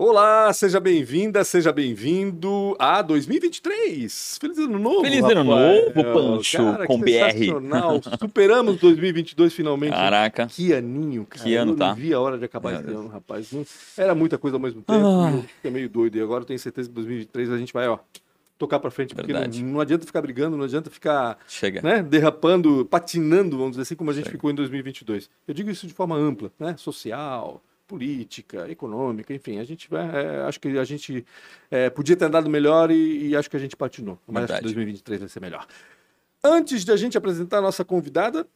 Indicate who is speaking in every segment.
Speaker 1: Olá, seja bem-vinda, seja bem-vindo a 2023. Feliz ano novo.
Speaker 2: Feliz ano
Speaker 1: Rafael.
Speaker 2: novo, Pancho,
Speaker 1: Cara,
Speaker 2: com
Speaker 1: que
Speaker 2: BR.
Speaker 1: Superamos 2022 finalmente.
Speaker 2: Caraca.
Speaker 1: Que aninho, cara.
Speaker 2: Que ano,
Speaker 1: eu
Speaker 2: tá?
Speaker 1: não vi a hora de acabar esse ano, rapaz. Não- Era muita coisa ao mesmo tempo.
Speaker 2: Ah.
Speaker 1: fiquei meio doido. E agora eu tenho certeza que 2023 a gente vai, ó, tocar pra frente. Porque não, não adianta ficar brigando, não adianta ficar
Speaker 2: Chega.
Speaker 1: né, derrapando, patinando, vamos dizer assim, como a gente
Speaker 2: Sim.
Speaker 1: ficou em 2022. Eu digo isso de forma ampla, né? Social, política, econômica, enfim, a gente vai, é, acho que a gente é, podia ter andado melhor e, e acho que a gente patinou, mas acho que
Speaker 2: Verdade.
Speaker 1: 2023 vai ser melhor. Antes de a gente apresentar a nossa convidada,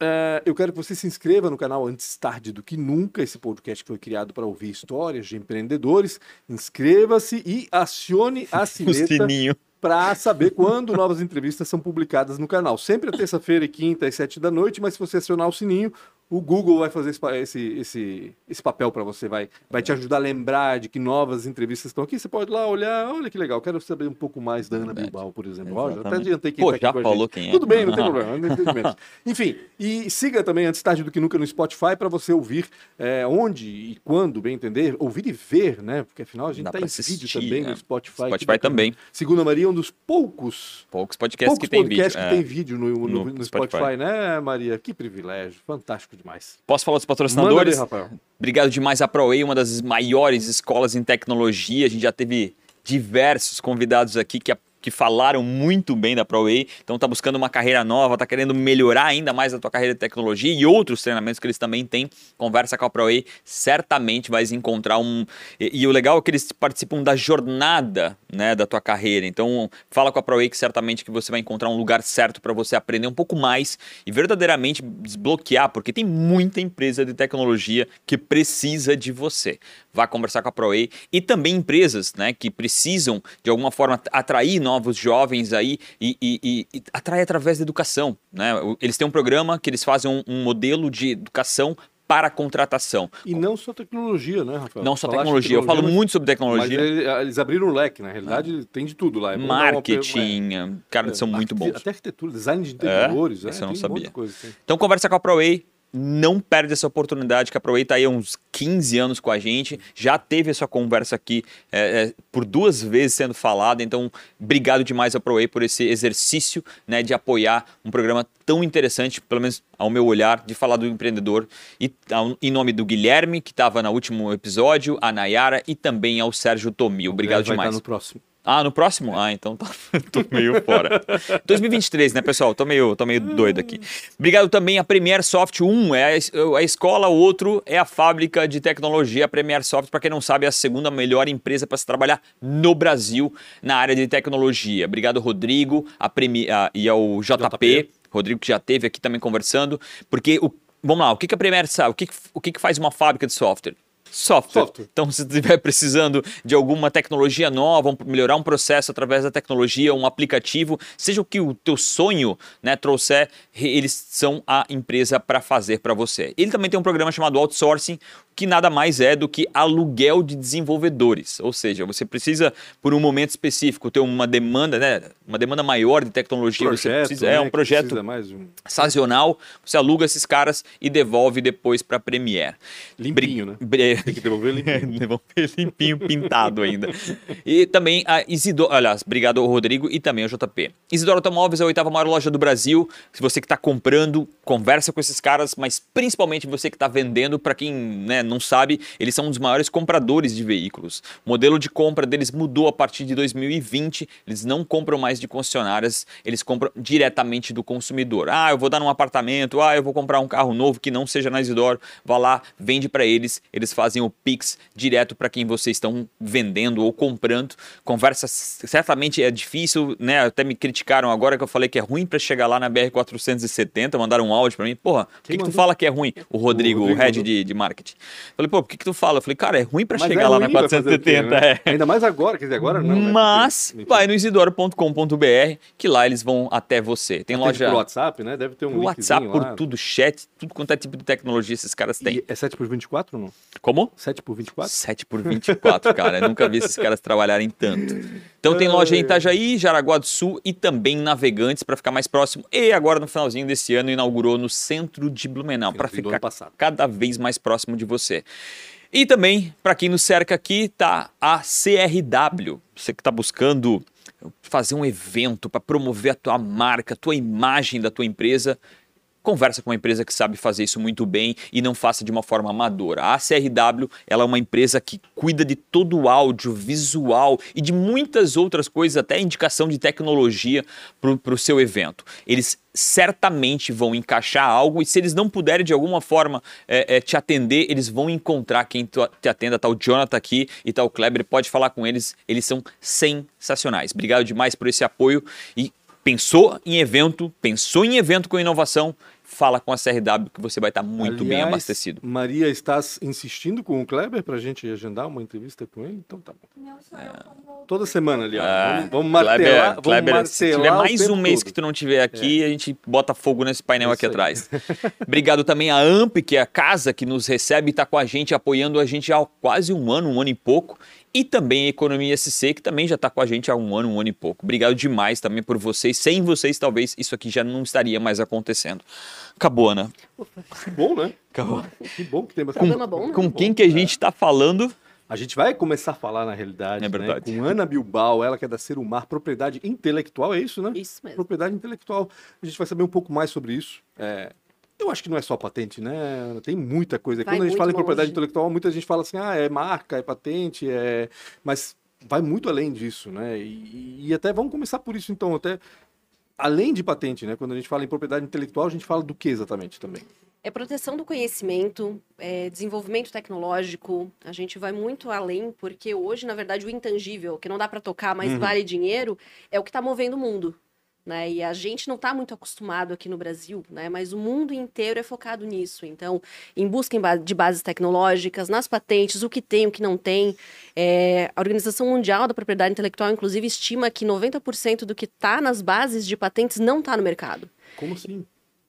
Speaker 1: é, eu quero que você se inscreva no canal Antes Tarde do Que Nunca, esse podcast foi criado para ouvir histórias de empreendedores. Inscreva-se e acione a sineta
Speaker 2: sininho.
Speaker 1: para saber quando novas entrevistas são publicadas no canal. Sempre a terça-feira e quinta às sete da noite, mas se você acionar o sininho, o Google vai fazer esse, esse, esse, papel para você, vai, vai te ajudar a lembrar de que novas entrevistas estão aqui. Você pode lá olhar, olha que legal, quero saber um pouco mais da Ana. Bilbao, por exemplo. Ó, já até adiantei quem
Speaker 2: Pô,
Speaker 1: tá
Speaker 2: já falou quem é.
Speaker 1: Tudo bem, não tem problema. Enfim, e siga também Antes Tarde do Que Nunca no Spotify para você ouvir é, onde e quando, bem entender, ouvir e ver, né? Porque afinal a gente está em
Speaker 2: assistir,
Speaker 1: vídeo também
Speaker 2: né?
Speaker 1: no Spotify.
Speaker 2: Spotify também.
Speaker 1: Segundo a Maria, um dos poucos,
Speaker 2: Poucos podcasts
Speaker 1: poucos
Speaker 2: que tem
Speaker 1: podcasts
Speaker 2: vídeo.
Speaker 1: que
Speaker 2: É.
Speaker 1: tem vídeo no, no-
Speaker 2: no
Speaker 1: no Spotify,
Speaker 2: Spotify.
Speaker 1: né, Maria? Que privilégio, fantástico demais.
Speaker 2: Posso falar dos
Speaker 1: Manda ver,
Speaker 2: patrocinadores?
Speaker 1: Rafael.
Speaker 2: Obrigado demais à ProWay, uma das maiores escolas em tecnologia. A gente já teve diversos convidados aqui que, que falaram muito bem da ProWay. Então tá buscando uma carreira nova, tá querendo melhorar ainda mais a tua carreira de tecnologia e outros treinamentos que eles também têm. Conversa com a ProWay, certamente vais encontrar um. E, e o legal é que eles participam da jornada né, da tua carreira. Então fala com a ProWay que certamente que você vai encontrar um lugar certo para você aprender um pouco mais e verdadeiramente desbloquear, porque tem muita empresa de tecnologia que precisa de você. Vá conversar com a ProWay e também empresas né, que precisam de alguma forma atrair novos jovens aí e, e, e, e atrair através da educação. Né? Eles têm um programa que eles fazem um, um modelo de educação para contratação.
Speaker 1: E não só tecnologia, né, Rafael?
Speaker 2: Não só
Speaker 1: Falaste
Speaker 2: tecnologia, eu falo
Speaker 1: mas-
Speaker 2: muito sobre
Speaker 1: Mas
Speaker 2: tecnologia.
Speaker 1: ele- eles abriram o leque, na realidade tem de tudo lá. É bom dar uma-
Speaker 2: Marketing, cara,
Speaker 1: é,
Speaker 2: são muito bons.
Speaker 1: Até arquitetura, design de interiores, é,
Speaker 2: esse eu não
Speaker 1: um
Speaker 2: sabia.
Speaker 1: coisa.
Speaker 2: Então conversa com a ProWay, não perde essa oportunidade, que a ProWay está aí há uns 15 anos com a gente, já teve essa conversa aqui é, é, por duas vezes sendo falada, então obrigado demais a ProWay por esse exercício né, de apoiar um programa tão interessante, pelo menos ao meu olhar, de falar do empreendedor, e ao- em nome do Guilherme, que estava no último episódio, a Nayara e também ao Sérgio Tomi. Obrigado demais.
Speaker 1: no próximo.
Speaker 2: Ah, no próximo? Ah, então tá, tô meio fora. 2023, né, pessoal? Tô meio, tô meio doido aqui. Obrigado também a Premier Soft. Um é a a escola, o outro é a fábrica de tecnologia. A Premier Soft, para quem não sabe, é a segunda melhor empresa para se trabalhar no Brasil na área de tecnologia. Obrigado, Rodrigo, a Premi- a- e ao JP.
Speaker 1: JP.
Speaker 2: Rodrigo que já esteve aqui também conversando. Porque, o, vamos lá, o que, que a Premier sabe? O que, que- o que, que faz uma fábrica de software? Software.
Speaker 1: Software.
Speaker 2: Então, se estiver precisando de alguma tecnologia nova, melhorar um processo através da tecnologia, um aplicativo, seja o que o teu sonho né, trouxer, eles são a empresa para fazer para você. Ele também tem um programa chamado Outsourcing, que nada mais é do que aluguel de desenvolvedores. Ou seja, você precisa, por um momento específico, ter uma demanda, né, uma demanda maior de tecnologia. você precisa,
Speaker 1: né,
Speaker 2: é um projeto
Speaker 1: um
Speaker 2: sazonal, você aluga esses caras e devolve depois para Premiere.
Speaker 1: limpinho, né? Tem que devolver limpinho.
Speaker 2: Devolver limpinho, pintado ainda. E também a Isidoro, aliás, obrigado ao Rodrigo e também ao JP. Isidoro Automóveis é a oitava maior loja do Brasil. Se você que está comprando, conversa com esses caras, mas principalmente você que está vendendo, para quem né, não sabe, eles são um dos maiores compradores de veículos. O modelo de compra deles mudou a partir de 2020. Eles não compram mais de concessionárias, eles compram diretamente do consumidor. Ah, eu vou dar num apartamento, ah, eu vou comprar um carro novo que não seja na Isidoro. Vá lá, vende para eles, eles fazem o Pix direto para quem vocês estão vendendo ou comprando. Conversa certamente é difícil, né? Até me criticaram agora que eu falei que é ruim para chegar lá na BR 470, mandaram um áudio para mim. Porra, por que, que tu fala que é ruim? O Rodrigo, o,
Speaker 1: Rodrigo
Speaker 2: head
Speaker 1: mandou.
Speaker 2: de, de marketing. Falei, pô, por que, que tu fala? Eu falei, cara, é ruim para
Speaker 1: Mas
Speaker 2: chegar
Speaker 1: é
Speaker 2: lá na
Speaker 1: ruim, vai fazer o quê,
Speaker 2: 470.
Speaker 1: né?
Speaker 2: é.
Speaker 1: Ainda mais agora, quer dizer, agora não. né?
Speaker 2: Mas vai no isidoro.com.br que lá eles vão até você. Tem loja
Speaker 1: pelo WhatsApp, né? Deve ter um
Speaker 2: por WhatsApp,
Speaker 1: linkzinho
Speaker 2: por
Speaker 1: lá.
Speaker 2: tudo, chat, tudo quanto é tipo de tecnologia esses caras têm.
Speaker 1: E é 7 por 24 ou não?
Speaker 2: Como?
Speaker 1: 7 por 24?
Speaker 2: 7 por 24, cara. Eu nunca vi esses caras trabalharem tanto. Então tem loja em Itajaí, Jaraguá do Sul e também Navegantes para ficar mais próximo. E agora no finalzinho desse ano inaugurou no centro de Blumenau para ficar cada vez mais próximo de você. E também, para quem nos cerca aqui, tá a CRW. Você que está buscando fazer um evento para promover a tua marca, a tua imagem da tua empresa, conversa com uma empresa que sabe fazer isso muito bem e não faça de uma forma amadora. A CRW ela é uma empresa que cuida de todo o áudio, visual e de muitas outras coisas, até indicação de tecnologia para o seu evento. Eles certamente vão encaixar algo e se eles não puderem de alguma forma é, é, te atender, eles vão encontrar quem te atenda. Tá o Jonathan aqui e tá o Kleber, pode falar com eles, eles são sensacionais. Obrigado demais por esse apoio e pensou em evento, pensou em evento com inovação, fala com a CRW que você vai estar muito Aliás, bem abastecido.
Speaker 1: Maria, estás insistindo com o Kleber para a gente agendar uma entrevista com ele? Então tá bom. Não, é. Toda semana, ali, ó. É. Vamos, vamos martelar. Kleber, vamos
Speaker 2: Kleber, martelar se tiver mais um mês todo. que tu não tiver aqui, é. a gente bota fogo nesse painel aqui atrás. Obrigado também à AMP, que é a casa que nos recebe e está com a gente, apoiando a gente há quase um ano, um ano e pouco e também a Economia SC, que também já está com a gente há um ano, um ano e pouco. Obrigado demais também por vocês. Sem vocês, talvez isso aqui já não estaria mais acontecendo. Acabou, né?
Speaker 1: Que bom, né?
Speaker 2: Acabou.
Speaker 1: Que bom que tem
Speaker 2: bastante. Com, bom, né? com quem que a gente está falando?
Speaker 1: A gente vai começar a falar, na realidade, é né, com Ana Bilbao, ela que é da Serumar, propriedade intelectual, é isso, né?
Speaker 3: Isso mesmo.
Speaker 1: Propriedade intelectual. A gente vai saber um pouco mais sobre isso. É, eu acho que não é só patente, né? Tem muita coisa. Vai Quando a gente fala em propriedade intelectual, muita gente fala assim, ah, é marca, é patente, é... Mas vai muito além disso, né? E, e até vamos começar por isso, então, até além de patente, né? Quando a gente fala em propriedade intelectual, a gente fala do que exatamente também?
Speaker 3: É proteção do conhecimento, é desenvolvimento tecnológico. A gente vai muito além, porque hoje, na verdade, o intangível, que não dá para tocar, mas uhum. vale dinheiro, é o que está movendo o mundo. Né? E a gente não está muito acostumado aqui no Brasil, né? Mas o mundo inteiro é focado nisso. Então, em busca de bases tecnológicas, nas patentes, o que tem, o que não tem. É, a Organização Mundial da Propriedade Intelectual, inclusive, estima que 90% do que está nas bases de patentes não está no mercado.
Speaker 1: Como assim?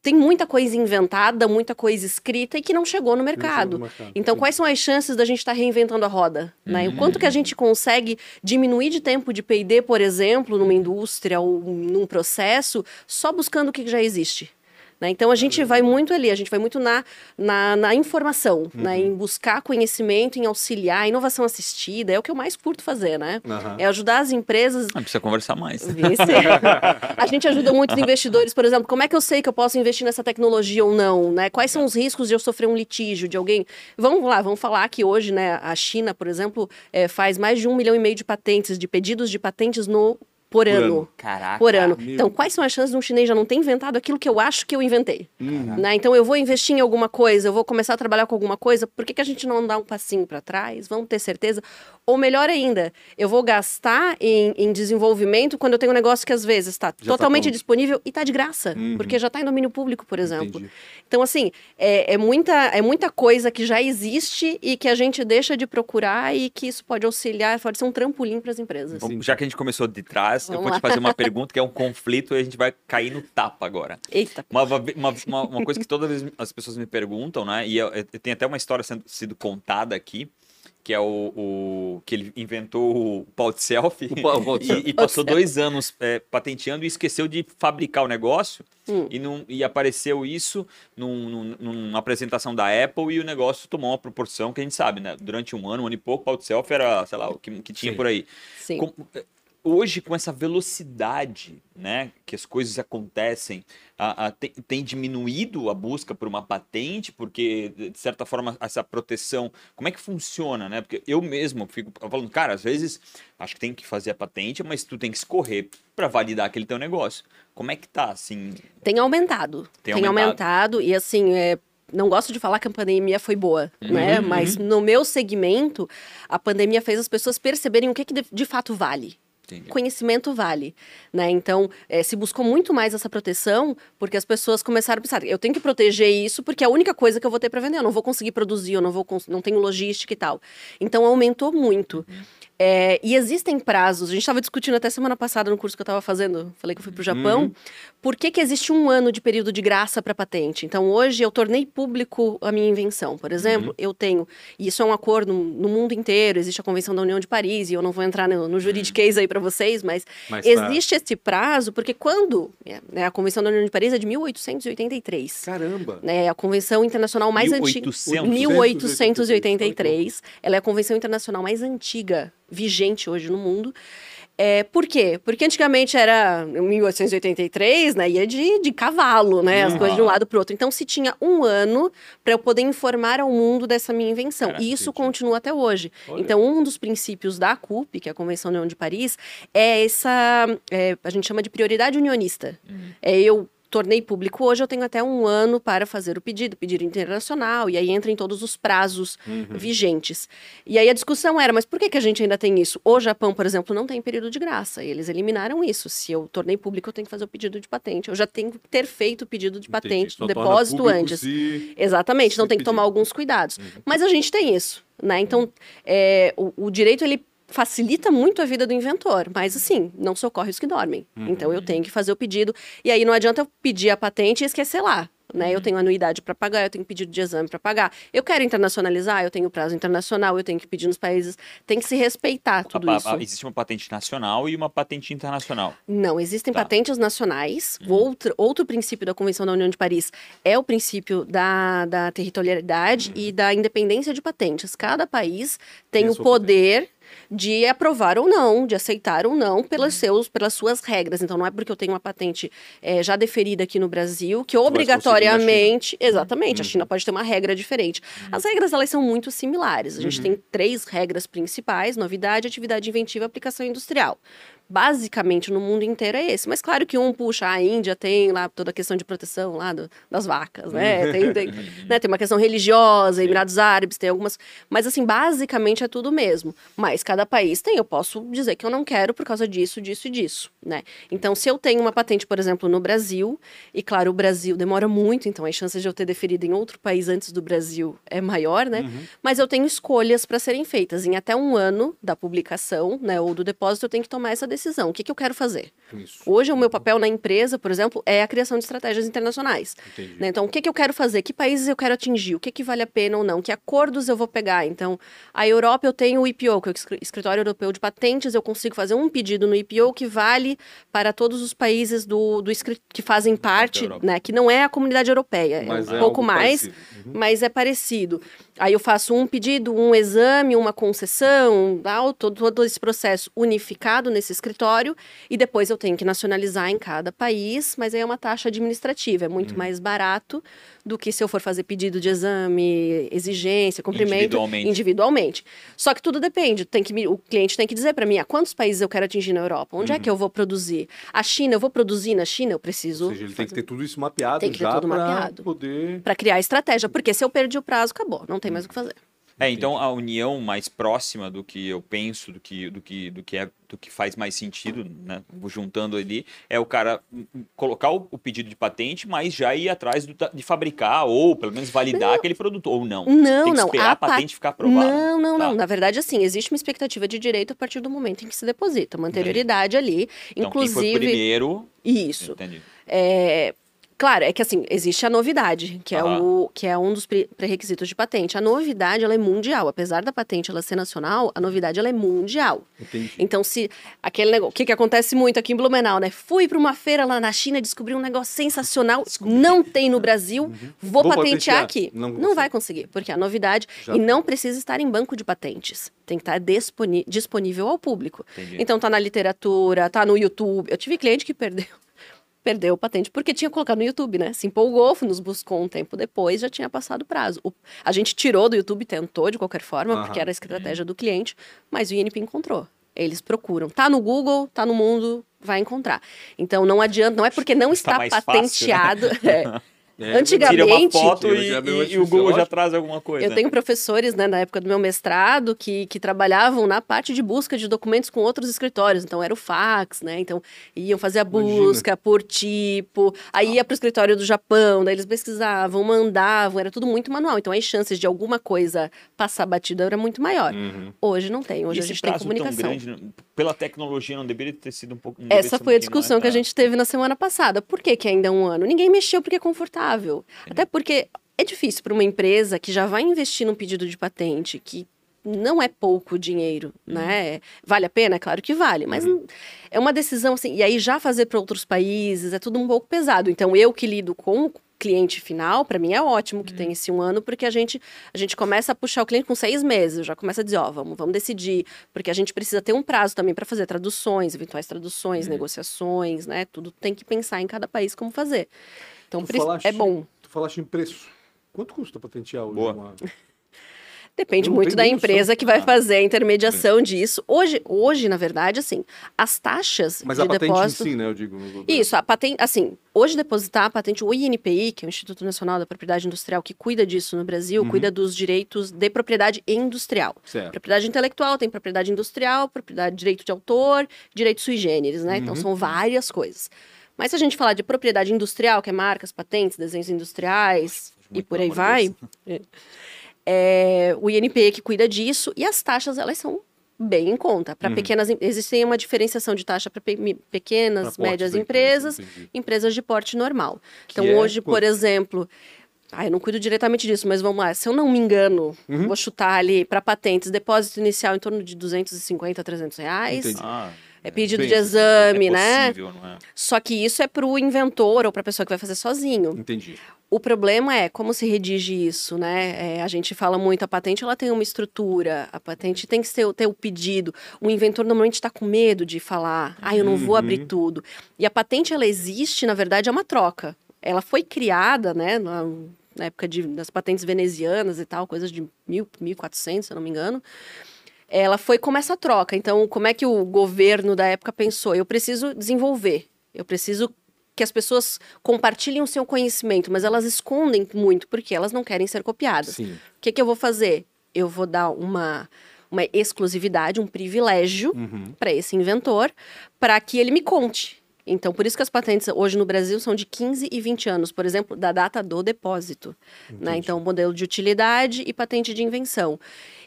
Speaker 3: Tem muita coisa inventada, muita coisa escrita e que não chegou no mercado. Chegou no mercado. Então, Sim. quais são as chances da gente estar tá reinventando a roda? Uhum. Né? O quanto que a gente consegue diminuir de tempo de P&D, por exemplo, numa indústria ou num processo, só buscando o que já existe? Né? Então a gente vai muito ali, a gente vai muito na, na, na informação, uhum. né? em buscar conhecimento, em auxiliar, inovação assistida, é o que eu mais curto fazer, né? Uhum. É ajudar as empresas.
Speaker 2: Ah, precisa conversar mais.
Speaker 3: a gente ajuda muitos investidores, por exemplo, como é que eu sei que eu posso investir nessa tecnologia ou não? Né? Quais são os riscos de eu sofrer um litígio de alguém? Vamos lá, vamos falar que hoje, né, a China, por exemplo, é, faz mais de um milhão e meio de patentes, de pedidos de patentes no por, por ano. ano.
Speaker 2: Caraca.
Speaker 3: Por ano. Meu. Então, quais são as chances de um chinês já não ter inventado aquilo que eu acho que eu inventei? Uhum. Né? Então, eu vou investir em alguma coisa, eu vou começar a trabalhar com alguma coisa, por que, que a gente não dá um passinho para trás? Vamos ter certeza? Ou melhor ainda, eu vou gastar em, em desenvolvimento quando eu tenho um negócio que às vezes está tá totalmente tá disponível e está de graça, uhum. porque já está em domínio público, por exemplo. Entendi. Então, assim, é, é, muita, é muita coisa que já existe e que a gente deixa de procurar e que isso pode auxiliar, pode ser um trampolim para as empresas.
Speaker 2: Bom, já que a gente começou de trás, Vamos eu vou lá. te fazer uma pergunta que é um conflito e a gente vai cair no tapa agora.
Speaker 3: Eita.
Speaker 2: Uma, uma, uma, uma coisa que todas as pessoas me perguntam, né? E eu, eu, tem até uma história sendo sido contada aqui, que é o, o, que ele inventou o pau de selfie, o e, e, passou dois anos é, patenteando e esqueceu de fabricar o negócio hum. e, não, e apareceu isso num, num, numa apresentação da Apple e o negócio tomou uma proporção que a gente sabe, né? Durante um ano, um ano e pouco, o pau de selfie era, sei lá, o que, que tinha Sim. por aí.
Speaker 3: Sim.
Speaker 2: Com, hoje com essa velocidade né, que as coisas acontecem, a, a, tem, tem, diminuído a busca por uma patente, porque, de certa forma, essa proteção, como é que funciona, né? Porque eu mesmo fico falando, cara, às vezes acho que tem que fazer a patente, mas tu tem que escorrer para validar aquele teu negócio. Como é que tá, assim?
Speaker 3: Tem aumentado. Tem, tem aumentado. aumentado. e assim, é, não gosto de falar que a pandemia foi boa, uhum, né? Mas uhum. no meu segmento, a pandemia fez as pessoas perceberem o que, que de, de fato vale. Entendi. Conhecimento vale, né? Então, é, se buscou muito mais essa proteção, porque as pessoas começaram a pensar, eu tenho que proteger isso porque é a única coisa que eu vou ter para vender, eu não vou conseguir produzir, eu não vou não tenho logística e tal. Então, aumentou muito. Uhum. É, e existem prazos, a gente estava discutindo até semana passada no curso que eu estava fazendo, falei que eu fui para o Japão, uhum. por que, que existe um ano de período de graça para patente? Então, hoje eu tornei público a minha invenção. Por exemplo, uhum. eu tenho, e isso é um acordo no mundo inteiro, existe a Convenção da União de Paris, e eu não vou entrar no, no juridiquês aí para vocês, mas, mas tá. existe esse prazo, porque quando né, a Convenção da União de Paris é de 1883.
Speaker 1: Caramba!
Speaker 3: Né, a Convenção Internacional mais antiga. 1883. Ela é a Convenção Internacional mais antiga vigente hoje no mundo. É, por quê? Porque antigamente era 1883, né? Ia de, de cavalo, né? As uhum. coisas de um lado para o outro. Então se tinha um ano para eu poder informar ao mundo dessa minha invenção. Caraca, e isso continua até hoje. Olha. Então, um dos princípios da CUP, que é a Convenção União de Paris, é essa. É, a gente chama de prioridade unionista. Uhum. É eu tornei público hoje, eu tenho até um ano para fazer o pedido, pedido internacional, e aí entra em todos os prazos uhum. vigentes. E aí a discussão era, mas por que, que a gente ainda tem isso? O Japão, por exemplo, não tem período de graça, e eles eliminaram isso. Se eu tornei público, eu tenho que fazer o pedido de patente. Eu já tenho que ter feito o pedido de patente, no depósito antes. Se... Exatamente, então tem que tomar alguns cuidados. Uhum. Mas a gente tem isso. Né? Então, é, o, o direito ele facilita muito a vida do inventor, mas assim, não socorre os que dormem. Uhum. Então eu tenho que fazer o pedido. E aí não adianta eu pedir a patente e esquecer lá. Né? Eu uhum. tenho anuidade para pagar, eu tenho pedido de exame para pagar. Eu quero internacionalizar, eu tenho prazo internacional, eu tenho que pedir nos países. Tem que se respeitar tudo
Speaker 2: a,
Speaker 3: isso.
Speaker 2: A, existe uma patente nacional e uma patente internacional.
Speaker 3: Não, existem tá. patentes nacionais. Uhum. Outro, outro princípio da Convenção da União de Paris é o princípio da, da territorialidade uhum. e da independência de patentes. Cada país tem, tem o poder. Patente de aprovar ou não, de aceitar ou não pelas, uhum. seus, pelas suas regras. Então, não é porque eu tenho uma patente é, já deferida aqui no Brasil que obrigatoriamente. Exatamente, uhum. a China pode ter uma regra diferente. Uhum. As regras, elas são muito similares. A gente uhum. tem três regras principais: novidade, atividade inventiva e aplicação industrial basicamente no mundo inteiro é esse. Mas claro que um puxa, a Índia tem lá toda a questão de proteção lá do, das vacas, né? Tem, tem, né? tem uma questão religiosa, Emirados Árabes, tem algumas. Mas assim, basicamente é tudo mesmo. Mas cada país tem, eu posso dizer que eu não quero por causa disso, disso e disso, né? Então, se eu tenho uma patente, por exemplo, no Brasil, e claro, o Brasil demora muito, então as chances de eu ter deferido em outro país antes do Brasil é maior, né? Uhum. Mas eu tenho escolhas para serem feitas. Em até um ano da publicação, né, ou do depósito, eu tenho que tomar essa decisão decisão. O que, que eu quero fazer? Isso. Hoje, o meu papel na empresa, por exemplo, é a criação de estratégias internacionais. Né? Então, o que, que eu quero fazer? Que países eu quero atingir? O que, que vale a pena ou não? Que acordos eu vou pegar? Então, a Europa, eu tenho o IPO, que é o Escritório Europeu de Patentes. Eu consigo fazer um pedido no IPO que vale para todos os países do, do que fazem parte, né? Que não é a comunidade europeia. Mas é um é pouco mais, uhum. mas é parecido. Aí eu faço um pedido, um exame, uma concessão, todo, todo esse processo unificado nesse escritório e depois eu tenho que nacionalizar em cada país, mas aí é uma taxa administrativa, é muito hum. mais barato do que se eu for fazer pedido de exame, exigência, cumprimento individualmente. individualmente. Só que tudo depende, tem que o cliente tem que dizer para mim, a quantos países eu quero atingir na Europa? Onde é uhum. é que eu vou produzir? A China, eu vou produzir na China, eu preciso Ou
Speaker 1: seja, ele fazer... tem que ter tudo isso mapeado tem que já para poder
Speaker 3: para criar estratégia, porque se eu perdi o prazo, acabou, não tem mais o que fazer.
Speaker 2: É, então a união mais próxima do que eu penso, do que, do que, do que, é, do que faz mais sentido, né? Juntando ali, é o cara colocar o, o pedido de patente, mas já ir atrás do, de fabricar, ou pelo menos validar não. aquele produto, ou não.
Speaker 3: Não,
Speaker 2: Tem que
Speaker 3: não.
Speaker 2: Esperar a, a patente ficar aprovada.
Speaker 3: Não, não, tá. não. Na verdade, assim, existe uma expectativa de direito a partir do momento em que se deposita, uma anterioridade Entendi. ali. Então, inclusive. Quem foi
Speaker 2: primeiro.
Speaker 3: Isso. Entendi. É, Claro, é que assim, existe a novidade, que, é, o, que é um dos pré-requisitos de patente. A novidade, ela é mundial. Apesar da patente ela ser nacional, a novidade, ela é mundial. Entendi. Então, se aquele negócio... O que, que acontece muito aqui em Blumenau, né? Fui para uma feira lá na China, descobri um negócio sensacional, não tem no Brasil, uhum. vou, vou, patentear, patentear. aqui. Não, não vai conseguir, porque a novidade... Já. E não precisa estar em banco de patentes. Tem que estar disponível ao público. Entendi. Então, tá na literatura, tá no YouTube. Eu tive cliente que perdeu perdeu o patente porque tinha colocado no YouTube, né? Se empolgou, nos buscou um tempo depois, já tinha passado o prazo. O, a gente tirou do YouTube, tentou de qualquer forma, uhum. porque era a estratégia do cliente, mas o INP encontrou. Eles procuram. Tá no Google, tá no mundo, vai encontrar. Então não adianta, não é porque não está tá patenteado. Fácil, né? é,
Speaker 2: é, Antigamente. Tira uma foto e, e, e o Google já traz alguma coisa.
Speaker 3: Eu tenho professores, né, na época do meu mestrado, que, que trabalhavam na parte de busca de documentos com outros escritórios. Então era o fax, né? Então iam fazer a busca Imagina. por tipo, aí ia para o escritório do Japão, daí eles pesquisavam, mandavam, era tudo muito manual. Então as chances de alguma coisa passar batida era muito maior. Uhum. Hoje não tem, hoje e a gente tem comunicação. Grande,
Speaker 2: pela tecnologia não deveria ter sido um pouco.
Speaker 3: Essa foi a discussão que a gente teve na semana passada. Por que, que ainda é um ano? Ninguém mexeu porque é confortável Até porque é difícil para uma empresa que já vai investir num pedido de patente, que não é pouco dinheiro, uhum. né? Vale a pena? Claro que vale, mas uhum. é uma decisão assim. E aí já fazer para outros países é tudo um pouco pesado. Então eu que lido com cliente final, para mim é ótimo que uhum. tem esse um ano, porque a gente, a gente começa a puxar o cliente com seis meses, já começa a dizer, ó, vamos, vamos decidir, porque a gente precisa ter um prazo também para fazer traduções, eventuais traduções, uhum. negociações, né? Tudo tem que pensar em cada país como fazer. Então, falaste, é bom.
Speaker 1: Tu falaste em preço. Quanto custa patentear hoje Boa. uma...
Speaker 3: Depende muito da empresa que vai ah. fazer a intermediação disso. Hoje, hoje, na verdade, assim, as taxas
Speaker 1: Mas
Speaker 3: de
Speaker 1: a patente
Speaker 3: depósito...
Speaker 1: em si, né, eu digo.
Speaker 3: Isso, a patente, assim, hoje depositar a patente, o INPI, que é o Instituto Nacional da Propriedade Industrial, que cuida disso no Brasil, uhum. cuida dos direitos de propriedade industrial. Certo. Propriedade intelectual, tem propriedade industrial, propriedade direito de autor, direito sui generis, né? Então, uhum. Então são várias coisas. Mas se a gente falar de propriedade industrial, que é marcas, patentes, desenhos industriais Nossa, e por aí vai, é, o INPE que cuida disso e as taxas elas são bem em conta. Para uhum. pequenas existem uma diferenciação de taxa para pe pequenas, pra médias empresas, empresa, empresas de porte normal. Que então é hoje, quanto? por exemplo, ah, eu não cuido diretamente disso, mas vamos lá. Se eu não me engano, uhum. vou chutar ali para patentes, depósito inicial em torno de 250 a 300 reais. Ah, é pedido de exame, é possível, né? É? Só que isso é para o inventor ou para a pessoa que vai fazer sozinho.
Speaker 1: Entendi.
Speaker 3: O problema é como se redige isso, né? É, a gente fala muito, a patente ela tem uma estrutura, a patente tem que ter, ter o pedido. O inventor normalmente está com medo de falar, ah, eu não vou abrir uhum. tudo. E a patente, ela existe, na verdade, é uma troca. Ela foi criada, né, na, na época de, das patentes venezianas e tal, coisas de mil, 1400, se eu não me engano. Ela foi como essa troca. Então, como é que o governo da época pensou? Eu preciso desenvolver, eu preciso que as pessoas compartilhem o seu conhecimento, mas elas escondem muito porque elas não querem ser copiadas. Sim. O que, que eu vou fazer? Eu vou dar uma, uma exclusividade, um privilégio uhum. para esse inventor, para que ele me conte. Então, por isso que as patentes hoje no Brasil são de 15 e 20 anos, por exemplo, da data do depósito. Né? Então, modelo de utilidade e patente de invenção.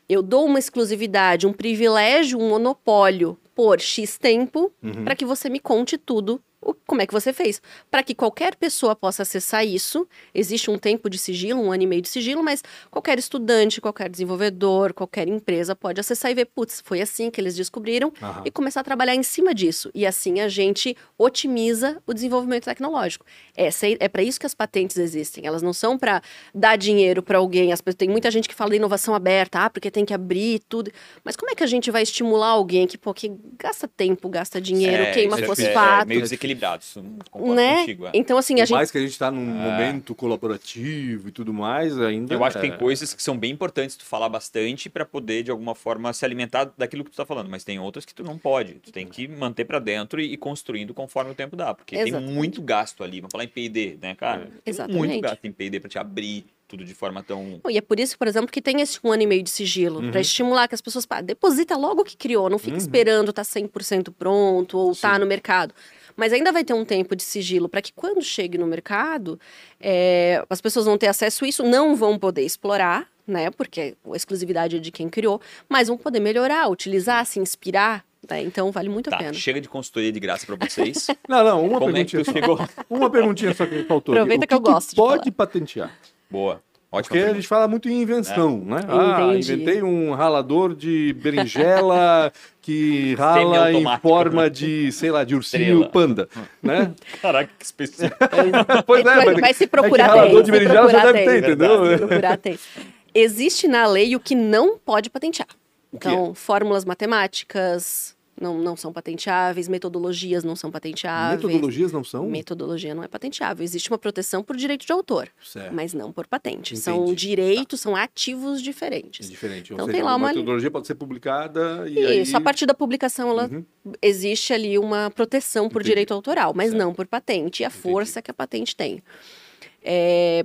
Speaker 3: Eu dou uma exclusividade, um privilégio, um monopólio por X tempo uhum. para que você me conte tudo como é que você fez? Para que qualquer pessoa possa acessar isso, existe um tempo de sigilo, um ano e meio de sigilo, mas qualquer estudante, qualquer desenvolvedor, qualquer empresa pode acessar e ver, putz, foi assim que eles descobriram e começar a trabalhar em cima disso. E assim a gente otimiza o desenvolvimento tecnológico. Essa é, é para isso que as patentes existem. Elas não são para dar dinheiro para alguém. As, tem muita gente que fala de inovação aberta, ah, porque tem que abrir tudo. Mas como é que a gente vai estimular alguém que, pô, que gasta tempo, gasta dinheiro, é, queima fosfato?
Speaker 2: É, é meio equilibrados.
Speaker 3: né? Contigo, é. Então, assim, a
Speaker 1: gente. mais que a gente está num é. momento colaborativo e tudo mais, ainda.
Speaker 2: Eu acho que tem é. coisas que são bem importantes tu falar bastante para poder, de alguma forma, se alimentar daquilo que tu está falando. Mas tem outras que tu não pode. Tu tem que manter para dentro e ir construindo conforme o tempo dá. Porque Exatamente. tem muito gasto ali. Vamos falar em PD, né, cara? É.
Speaker 3: Exatamente.
Speaker 2: muito gasto em PD para te abrir tudo de forma tão.
Speaker 3: E é por isso, por exemplo, que tem esse um ano e meio de sigilo, uhum. para estimular que as pessoas pá, deposita logo o que criou, não fica uhum. esperando estar tá 100% pronto ou estar tá no mercado. Mas ainda vai ter um tempo de sigilo para que quando chegue no mercado, é, as pessoas vão ter acesso a isso, não vão poder explorar, né? Porque a exclusividade é de quem criou, mas vão poder melhorar, utilizar, se inspirar. Né? Então vale muito
Speaker 2: tá,
Speaker 3: a pena.
Speaker 2: Chega de consultoria de graça para vocês.
Speaker 1: não, não, uma Como perguntinha. É só, uma perguntinha só que faltou.
Speaker 3: Aproveita que, que, eu gosto.
Speaker 1: pode patentear.
Speaker 2: Boa.
Speaker 1: Ótima Porque pergunta. a gente fala muito em invenção, é. né? Ah, inventei um ralador de berinjela que rala em forma de, sei lá, de ursinho Estrela. panda, né?
Speaker 2: Caraca, que específico.
Speaker 3: pois é, mas, mas se procurar é ralador
Speaker 1: tem, de berinjela já deve ter, entendeu? Se
Speaker 3: procurar tem. Existe na lei o que não pode patentear. Então, fórmulas matemáticas, não, não são patenteáveis, metodologias não são patenteáveis.
Speaker 1: Metodologias não são?
Speaker 3: Metodologia não é patenteável. Existe uma proteção por direito de autor, certo. mas não por patente. Entendi. São direitos, tá. são ativos diferentes.
Speaker 1: É diferente.
Speaker 3: Então
Speaker 1: seja,
Speaker 3: tem lá uma
Speaker 1: metodologia pode ser publicada e
Speaker 3: Isso,
Speaker 1: aí...
Speaker 3: a partir da publicação ela uhum. existe ali uma proteção por Entendi. direito autoral, mas certo. não por patente e a Entendi. força que a patente tem. É,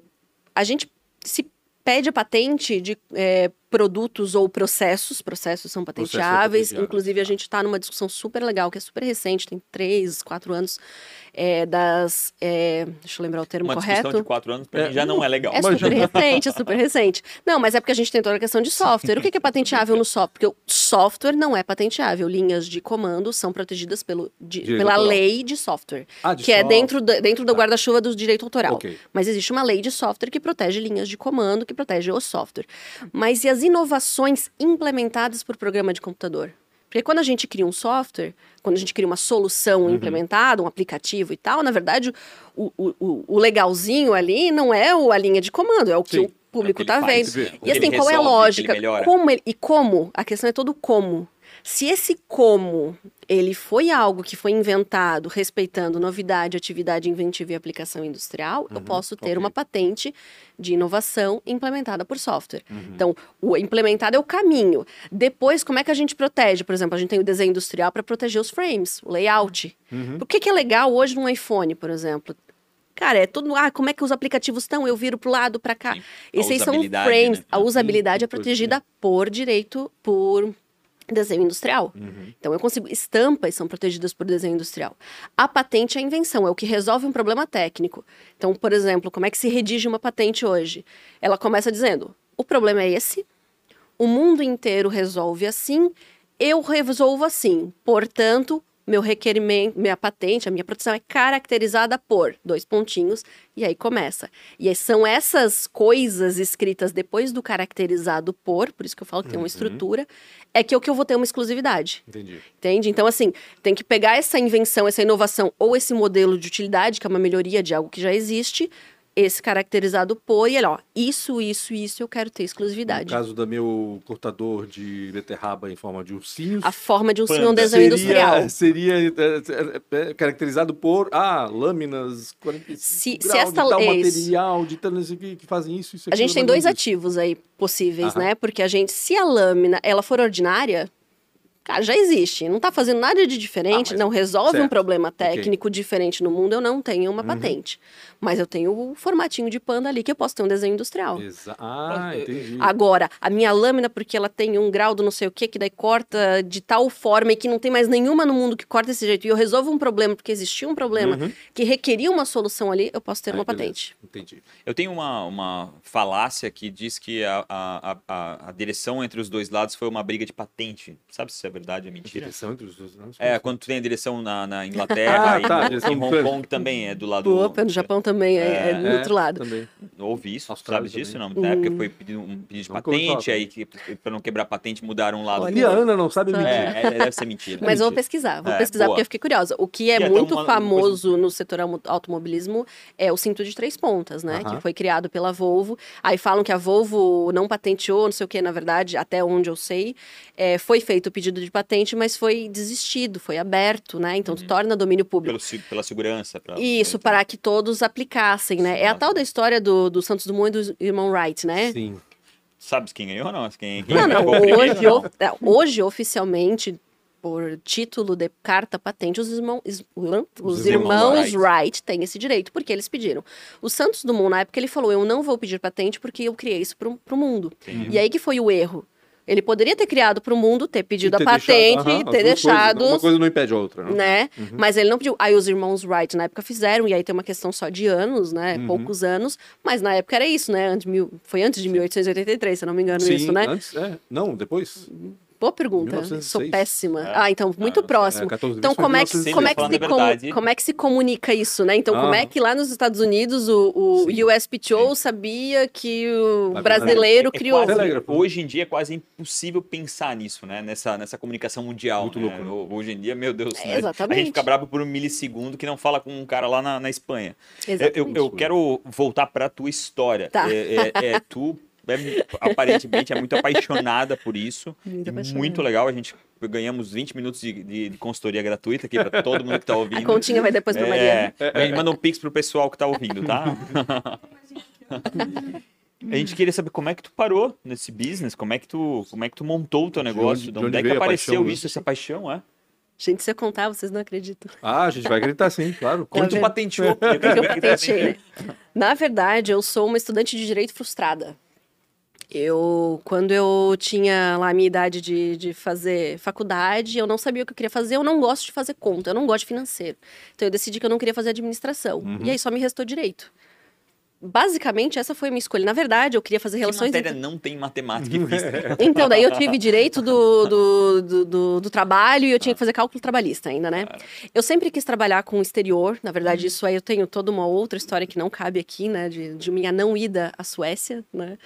Speaker 3: a gente se pede a patente de é, produtos ou processos, processos são patenteáveis. Processo Inclusive, a gente está numa discussão super legal, que é super recente, tem três, quatro anos, é, das. É, deixa eu lembrar o termo
Speaker 2: Uma
Speaker 3: correto.
Speaker 2: de quatro anos para é, já não é legal.
Speaker 3: É super recente, é super recente. Não, mas é porque a gente tem toda a questão de software. O que é patenteável no software? Porque o software não é patenteável. Linhas de comando são protegidas pelo, de, pela autoral. lei de software, ah, de que software. é dentro, do, dentro do tá. guarda-chuva do direito autoral. Okay. Mas existe uma lei de software que protege linhas de comando, que protege o software. Mas e as das inovações implementadas por programa de computador. Porque quando a gente cria um software, quando a gente cria uma solução uhum. implementada, um aplicativo e tal, na verdade, o, o, o legalzinho ali não é a linha de comando, é o que Sim, o público está é vendo. E assim, qual é a lógica? Como ele, e como? A questão é todo como. Se esse como ele foi algo que foi inventado respeitando novidade, atividade inventiva e aplicação industrial, uhum, eu posso ter okay. uma patente de inovação implementada por software. Uhum. Então, o implementado é o caminho. Depois, como é que a gente protege? Por exemplo, a gente tem o desenho industrial para proteger os frames, o layout. Uhum. O que, que é legal hoje no iPhone, por exemplo? Cara, é tudo. Ah, como é que os aplicativos estão? Eu viro para o lado, para cá. Sim. Esses são frames. Né? A usabilidade é protegida por direito, por desenho industrial. Uhum. Então eu consigo estampas são protegidas por desenho industrial. A patente é a invenção, é o que resolve um problema técnico. Então, por exemplo, como é que se redige uma patente hoje? Ela começa dizendo: "O problema é esse. O mundo inteiro resolve assim, eu resolvo assim. Portanto, meu requerimento, minha patente, a minha proteção é caracterizada por dois pontinhos e aí começa. E aí são essas coisas escritas depois do caracterizado por, por isso que eu falo que tem uma uhum. estrutura, é que é o que eu vou ter uma exclusividade. Entendi. Entende? Então, assim, tem que pegar essa invenção, essa inovação ou esse modelo de utilidade, que é uma melhoria de algo que já existe, esse caracterizado por, e ele, ó, isso, isso, isso eu quero ter exclusividade.
Speaker 1: No caso do meu cortador de beterraba em forma de ursinhos.
Speaker 3: A forma de ursinho é um desenho
Speaker 1: seria,
Speaker 3: industrial.
Speaker 1: Seria é, é, caracterizado por, ah, lâminas, 45 se, graus, se esta, de tal é material, de tal, que, que fazem isso, isso
Speaker 3: A gente tem dois ativos aí possíveis, Aham. né? Porque a gente, se a lâmina, ela for ordinária, Cara, já existe. Não está fazendo nada de diferente, ah, não resolve certo. um problema técnico okay. diferente no mundo, eu não tenho uma uhum. patente. Mas eu tenho o formatinho de panda ali que eu posso ter um desenho industrial.
Speaker 1: Exa ah, entendi.
Speaker 3: Agora, a minha lâmina, porque ela tem um grau do não sei o que, que daí corta de tal forma e que não tem mais nenhuma no mundo que corta desse jeito, e eu resolvo um problema, porque existia um problema uhum. que requeria uma solução ali, eu posso ter uma beleza. patente.
Speaker 2: Entendi. Eu tenho uma, uma falácia que diz que a, a, a, a direção entre os dois lados foi uma briga de patente. Sabe se é verdade ou é mentira?
Speaker 1: Direção entre os dois lados?
Speaker 2: É, quando tu tem a direção na, na Inglaterra ah, e, tá, em Hong Kong também é do lado...
Speaker 3: Opa, no Japão também é, é do outro lado. Também.
Speaker 2: Ouvi isso, Austrália sabe disso? Não, na época foi pedido um pedido de não patente, aí que, para não quebrar patente mudaram um lado.
Speaker 1: Olha, a Ana não sabe
Speaker 2: mentir. É, é, deve ser mentira.
Speaker 3: Mas eu vou pesquisar, vou pesquisar boa. porque eu fiquei curiosa. O que é muito uma, famoso coisa... no setor automobilismo é o cinto de três pontas, né? Uh -huh. Que foi criado pela Volvo. Aí falam que a Volvo não patenteou, não sei o que, na verdade, até onde eu sei. É, foi feito o pedido de patente, mas foi desistido, foi aberto, né? Então, uhum. torna domínio público.
Speaker 2: Pelo, pela segurança.
Speaker 3: Pra... Isso, para que todos aplicassem, né? Sim, é a tal da história do, do Santos Dumont e do irmão Wright, né?
Speaker 1: Sim.
Speaker 2: Sabes quem ganhou ou não? Quem, quem
Speaker 3: não, não, hoje, não. É, hoje, oficialmente, por título de carta patente, os, irmão, os, os irmãos Wright. Wright têm esse direito, porque eles pediram. O Santos Dumont, na época, ele falou: Eu não vou pedir patente porque eu criei isso para o mundo. Sim. E aí que foi o erro. Ele poderia ter criado para o mundo, ter pedido ter a patente, deixado, uh -huh, ter deixado.
Speaker 1: Coisas, uma coisa não impede a outra.
Speaker 3: Né? né? Uhum. Mas ele não pediu. Aí os irmãos Wright na época fizeram, e aí tem uma questão só de anos, né? Uhum. Poucos anos. Mas na época era isso, né? Antes, mil, foi antes de 1883, se não me engano,
Speaker 1: Sim,
Speaker 3: isso, né?
Speaker 1: Antes, é. Não, depois.
Speaker 3: Boa pergunta. 1906. Sou péssima. É. Ah, então, muito ah, próximo. É, então, como é, que, como, é que se com, como é que se comunica isso, né? Então, ah. como é que lá nos Estados Unidos o, o USPTO Sim. sabia que o brasileiro é, criou?
Speaker 2: Quase, hoje em dia é quase impossível pensar nisso, né? Nessa, nessa comunicação mundial. Muito né? louco. Né? Hoje em dia, meu Deus, né?
Speaker 3: Exatamente.
Speaker 2: a gente fica bravo por um milissegundo que não fala com um cara lá na, na Espanha. Exatamente. Eu, eu quero voltar para a tua história.
Speaker 3: Tá.
Speaker 2: É, é, é tu é, aparentemente é muito apaixonada por isso. Muito, muito legal. A gente ganhamos 20 minutos de, de, de consultoria gratuita aqui para todo mundo que está ouvindo.
Speaker 3: A continha vai depois para é, Mariana.
Speaker 2: A gente manda um pix pro pessoal que está ouvindo, tá? A gente queria saber como é que tu parou nesse business, como é que tu, como é que tu montou o teu negócio, de onde, de onde, é que apareceu paixão, isso, essa paixão, é?
Speaker 3: Gente, se eu contar, vocês não acreditam.
Speaker 1: Ah, a gente vai acreditar sim, claro.
Speaker 2: Quando tu patenteou?
Speaker 3: Eu patentei, né? Na verdade, eu sou uma estudante de direito frustrada. Eu, quando eu tinha lá a minha idade de, de fazer faculdade, eu não sabia o que eu queria fazer, eu não gosto de fazer conta, eu não gosto de financeiro. Então eu decidi que eu não queria fazer administração. Uhum. E aí só me restou direito. Basicamente, essa foi a minha escolha. Na verdade, eu queria fazer relações.
Speaker 2: Que matéria entre... não tem matemática e física.
Speaker 3: então, daí eu tive direito do, do, do, do, do trabalho e eu tinha que fazer cálculo trabalhista ainda, né? Eu sempre quis trabalhar com o exterior. Na verdade, uhum. isso aí eu tenho toda uma outra história que não cabe aqui, né? De, de minha não ida à Suécia, né?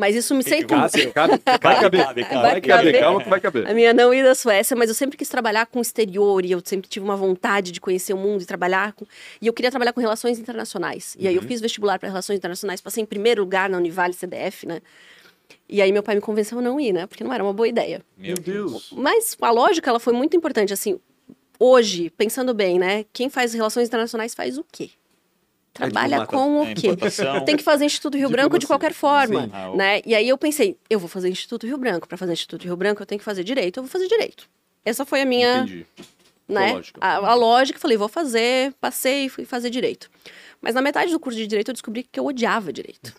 Speaker 3: Mas isso me sei
Speaker 1: como. Cabe, cabe, vai caber. Cabe, cabe. Vai caber, calma que vai caber.
Speaker 3: A minha não ida à Suécia, mas eu sempre quis trabalhar com o exterior e eu sempre tive uma vontade de conhecer o mundo e trabalhar com. E eu queria trabalhar com relações internacionais. E aí eu uhum. fiz vestibular para relações internacionais, passei em primeiro lugar na Univale CDF, né? E aí meu pai me convenceu a não ir, né? Porque não era uma boa ideia.
Speaker 1: Meu Deus.
Speaker 3: Mas a lógica, ela foi muito importante. Assim, hoje, pensando bem, né? Quem faz relações internacionais faz o quê? Trabalha é com o é, quê? Tem que fazer Instituto Rio Branco de qualquer forma, né? E aí eu pensei, eu vou fazer Instituto Rio Branco. Para fazer Instituto Rio Branco, eu tenho que fazer direito. Eu vou fazer direito. Essa foi a minha, Entendi. né? Lógica. A, a lógica. Falei, vou fazer. Passei, fui fazer direito. Mas na metade do curso de direito eu descobri que eu odiava direito.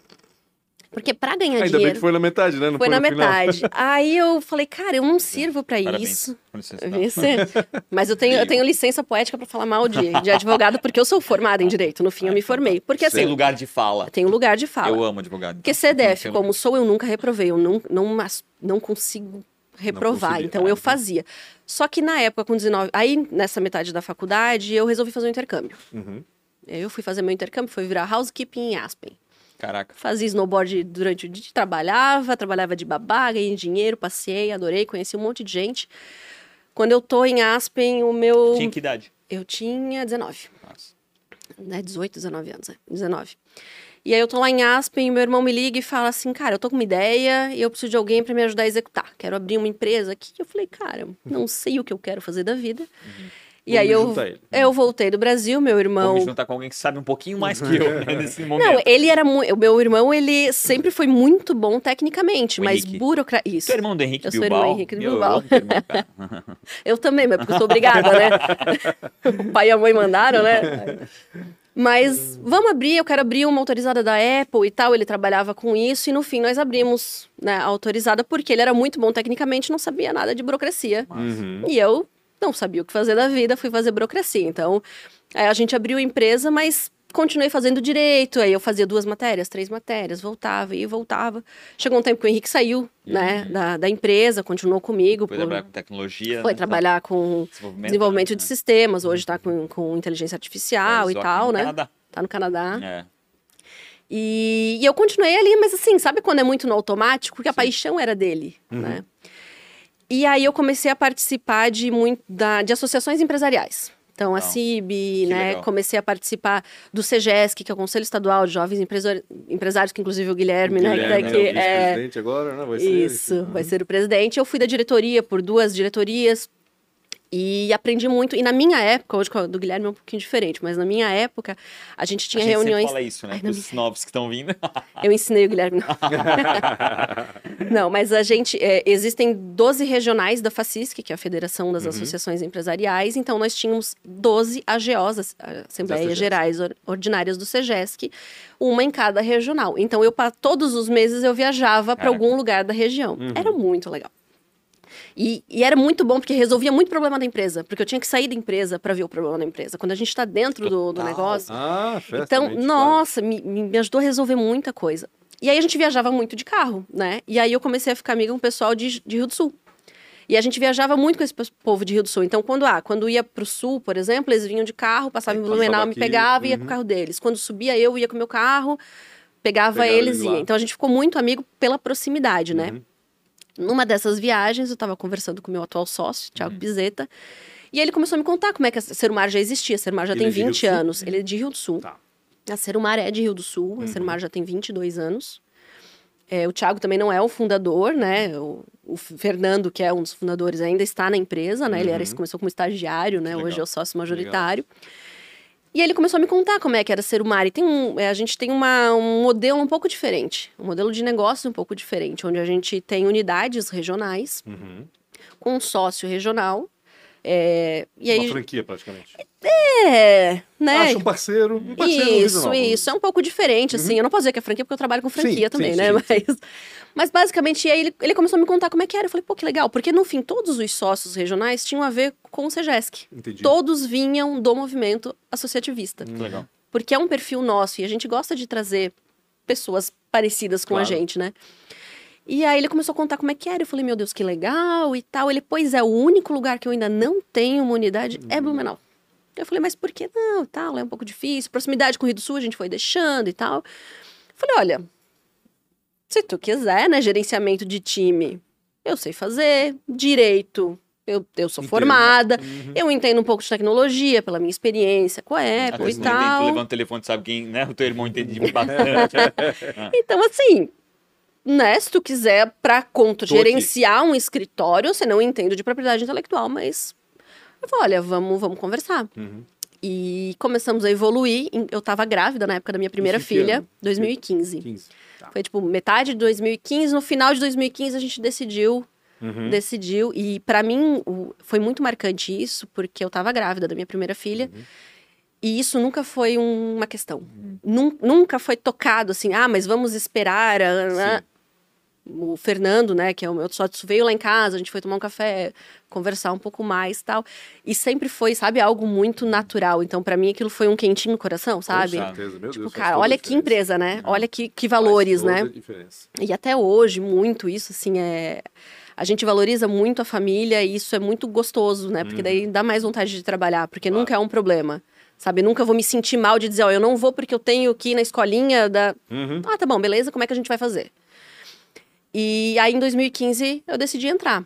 Speaker 3: Porque para ganhar
Speaker 1: Ainda
Speaker 3: dinheiro. Ainda
Speaker 1: bem que foi na metade, né?
Speaker 3: Não foi, foi na metade. Aí eu falei, cara, eu não sirvo para isso. Licença, Mas eu tenho, eu tenho licença poética para falar mal de, de advogado, porque eu sou formada em direito. No fim, eu me formei. Porque assim.
Speaker 2: Tem lugar de fala.
Speaker 3: Tem lugar de fala.
Speaker 2: Eu amo advogado.
Speaker 3: Porque CDF, como sou, eu nunca reprovei. Eu não, não, não consigo reprovar. Não então eu fazia. Só que na época, com 19. Aí, nessa metade da faculdade, eu resolvi fazer um intercâmbio. Uhum. Eu fui fazer meu intercâmbio, foi virar housekeeping em Aspen.
Speaker 2: Caraca.
Speaker 3: Fazia snowboard durante o dia, trabalhava, trabalhava de babá, ganhei dinheiro, passei, adorei, conheci um monte de gente. Quando eu tô em Aspen, o meu.
Speaker 2: Tinha que idade?
Speaker 3: Eu tinha 19. Nossa. Né, 18, 19 anos, né? 19. E aí eu tô lá em Aspen e meu irmão me liga e fala assim, cara, eu tô com uma ideia e eu preciso de alguém para me ajudar a executar. Quero abrir uma empresa aqui. Eu falei, cara, não sei o que eu quero fazer da vida. Uhum. E aí eu, eu voltei do Brasil, meu irmão.
Speaker 2: Vou me juntar com alguém que sabe um pouquinho mais que eu né, nesse momento.
Speaker 3: Não, ele era muito. O meu irmão, ele sempre foi muito bom tecnicamente, o mas burocracia. Isso.
Speaker 2: Tu é irmão do Henrique
Speaker 3: eu
Speaker 2: Bilbao?
Speaker 3: Eu sou irmão do Henrique Bilbao. Eu, eu também, mas porque eu sou obrigada, né? o pai e a mãe mandaram, né? Mas vamos abrir, eu quero abrir uma autorizada da Apple e tal. Ele trabalhava com isso e no fim nós abrimos né, a autorizada porque ele era muito bom tecnicamente, não sabia nada de burocracia. Uhum. E eu não sabia o que fazer da vida, fui fazer burocracia. Então, a gente abriu a empresa, mas continuei fazendo direito. Aí eu fazia duas matérias, três matérias, voltava e voltava. Chegou um tempo que o Henrique saiu, né, uhum. da, da empresa, continuou comigo.
Speaker 2: Foi por... trabalhar com tecnologia.
Speaker 3: Foi né? trabalhar com desenvolvimento, desenvolvimento né? de sistemas. Hoje está com, com inteligência artificial é, e tal, né? Canadá. Tá no Canadá. É. E, e, eu continuei ali, mas assim, sabe quando é muito no automático? Porque a paixão era dele, uhum. né? E aí eu comecei a participar de, muito, da, de associações empresariais. Então, a CIB, né? Legal. Comecei a participar do CEGESC, que é o Conselho Estadual de Jovens Empresários, que inclusive o Guilherme, o né?
Speaker 1: Guilherme,
Speaker 3: que
Speaker 1: tá é, é... presidente agora, né? Vai ser
Speaker 3: Isso, uhum. vai ser o presidente. Eu fui da diretoria por duas diretorias, e aprendi muito. E na minha época, hoje do Guilherme é um pouquinho diferente, mas na minha época, a gente tinha
Speaker 2: a gente
Speaker 3: reuniões.
Speaker 2: fala isso, né? Ai, Os novos que estão vindo.
Speaker 3: Eu ensinei o Guilherme. Não, não mas a gente. É, existem 12 regionais da FACISC, que é a Federação das uhum. Associações Empresariais. Então, nós tínhamos 12 AGOs, Assembleias Gerais Ordinárias do SEGESC, uma em cada regional. Então, eu, todos os meses, eu viajava para algum lugar da região. Uhum. Era muito legal. E, e, era muito bom porque resolvia muito problema da empresa, porque eu tinha que sair da empresa para ver o problema da empresa. Quando a gente está dentro do, do, negócio.
Speaker 1: Ah,
Speaker 3: então, nossa, me, me ajudou a resolver muita coisa. E aí a gente viajava muito de carro, né? E aí eu comecei a ficar amiga com o pessoal de, de Rio do Sul. E a gente viajava muito com esse povo de Rio do Sul. Então, quando, ah, quando ia para o sul, por exemplo, eles vinham de carro, passavam em Blumenau, me pegava e ia com o uhum. carro deles. Quando subia, eu ia com o meu carro, pegava, pegava eles e ia. Então, a gente ficou muito amigo pela proximidade, né? Uhum. Numa dessas viagens, eu estava conversando com o meu atual sócio, Thiago uhum. Pizeta, e ele começou a me contar como é que a Serumar já existia. A Serumar já ele tem é 20 anos. Ele é de Rio do Sul. Tá. A Serumar é de Rio do Sul. Uhum. A Serumar já tem 22 anos. É, o Thiago também não é o fundador, né? O, o, Fernando, que é um dos fundadores, ainda está na empresa, né? Ele era, uhum. começou como estagiário, né? Hoje é o sócio majoritário. Legal. E ele começou a me contar como é que era ser o mar. E tem um, é, a gente tem uma, um modelo um pouco diferente, um modelo de negócio um pouco diferente, onde a gente tem unidades regionais uhum. com um sócio regional. É, e aí,
Speaker 1: uma franquia, praticamente.
Speaker 3: É, né?
Speaker 1: Acha um parceiro, um parceiro
Speaker 3: Isso, regional. isso. É um pouco diferente, assim. Uhum. Eu não posso dizer que é franquia porque eu trabalho com franquia sim, também, sim, né? Sim, Mas mas basicamente, aí ele, ele começou a me contar como é que era. Eu falei, pô, que legal. Porque no fim, todos os sócios regionais tinham a ver com o SEGESC. Entendi. Todos vinham do movimento associativista.
Speaker 1: Hum, legal.
Speaker 3: Porque é um perfil nosso e a gente gosta de trazer pessoas parecidas com claro. a gente, né? E aí ele começou a contar como é que era. Eu falei, meu Deus, que legal e tal. Ele, pois é, o único lugar que eu ainda não tenho uma unidade é hum. Blumenau. Eu falei, mas por que não? Tal, é um pouco difícil. Proximidade com o Rio do Sul a gente foi deixando e tal. Eu falei, olha, Se tu quiser, né, gerenciamento de time, eu sei fazer, direito, eu, eu sou Entendo. formada, uhum. eu entendo um pouco de tecnologia pela minha experiência com a Apple Até e tal. Tu
Speaker 2: levanta o telefone, sabe quem, né? O teu irmão entende bastante.
Speaker 3: então, assim, né, se tu quiser para conta gerenciar um escritório, você não entende de propriedade intelectual, mas eu falei, olha, vamos, vamos conversar. Uhum. E começamos a evoluir. Eu estava grávida na época da minha primeira filha, ano? 2015. 15. Tá. Foi tipo metade de 2015, no final de 2015 a gente decidiu uhum. decidiu. E para mim foi muito marcante isso, porque eu estava grávida da minha primeira filha. Uhum. E isso nunca foi uma questão. Uhum. Nunca foi tocado assim, ah, mas vamos esperar. A, o Fernando, né, que é o meu sócio, veio lá em casa, a gente foi tomar um café, conversar um pouco mais tal. E sempre foi, sabe, algo muito natural. Então, para mim, aquilo foi um quentinho no coração, sabe? Com certeza, meu tipo, Deus, cara, olha que empresa, né? Uhum. Olha que, que valores, né? E até hoje, muito isso, assim, é a gente valoriza muito a família e isso é muito gostoso, né? Porque uhum. daí dá mais vontade de trabalhar, porque claro. nunca é um problema. Sabe, nunca vou me sentir mal de dizer, ó, eu não vou porque eu tenho que ir na escolinha da. Uhum. Ah, tá bom, beleza, como é que a gente vai fazer? E aí, em 2015, eu decidi entrar.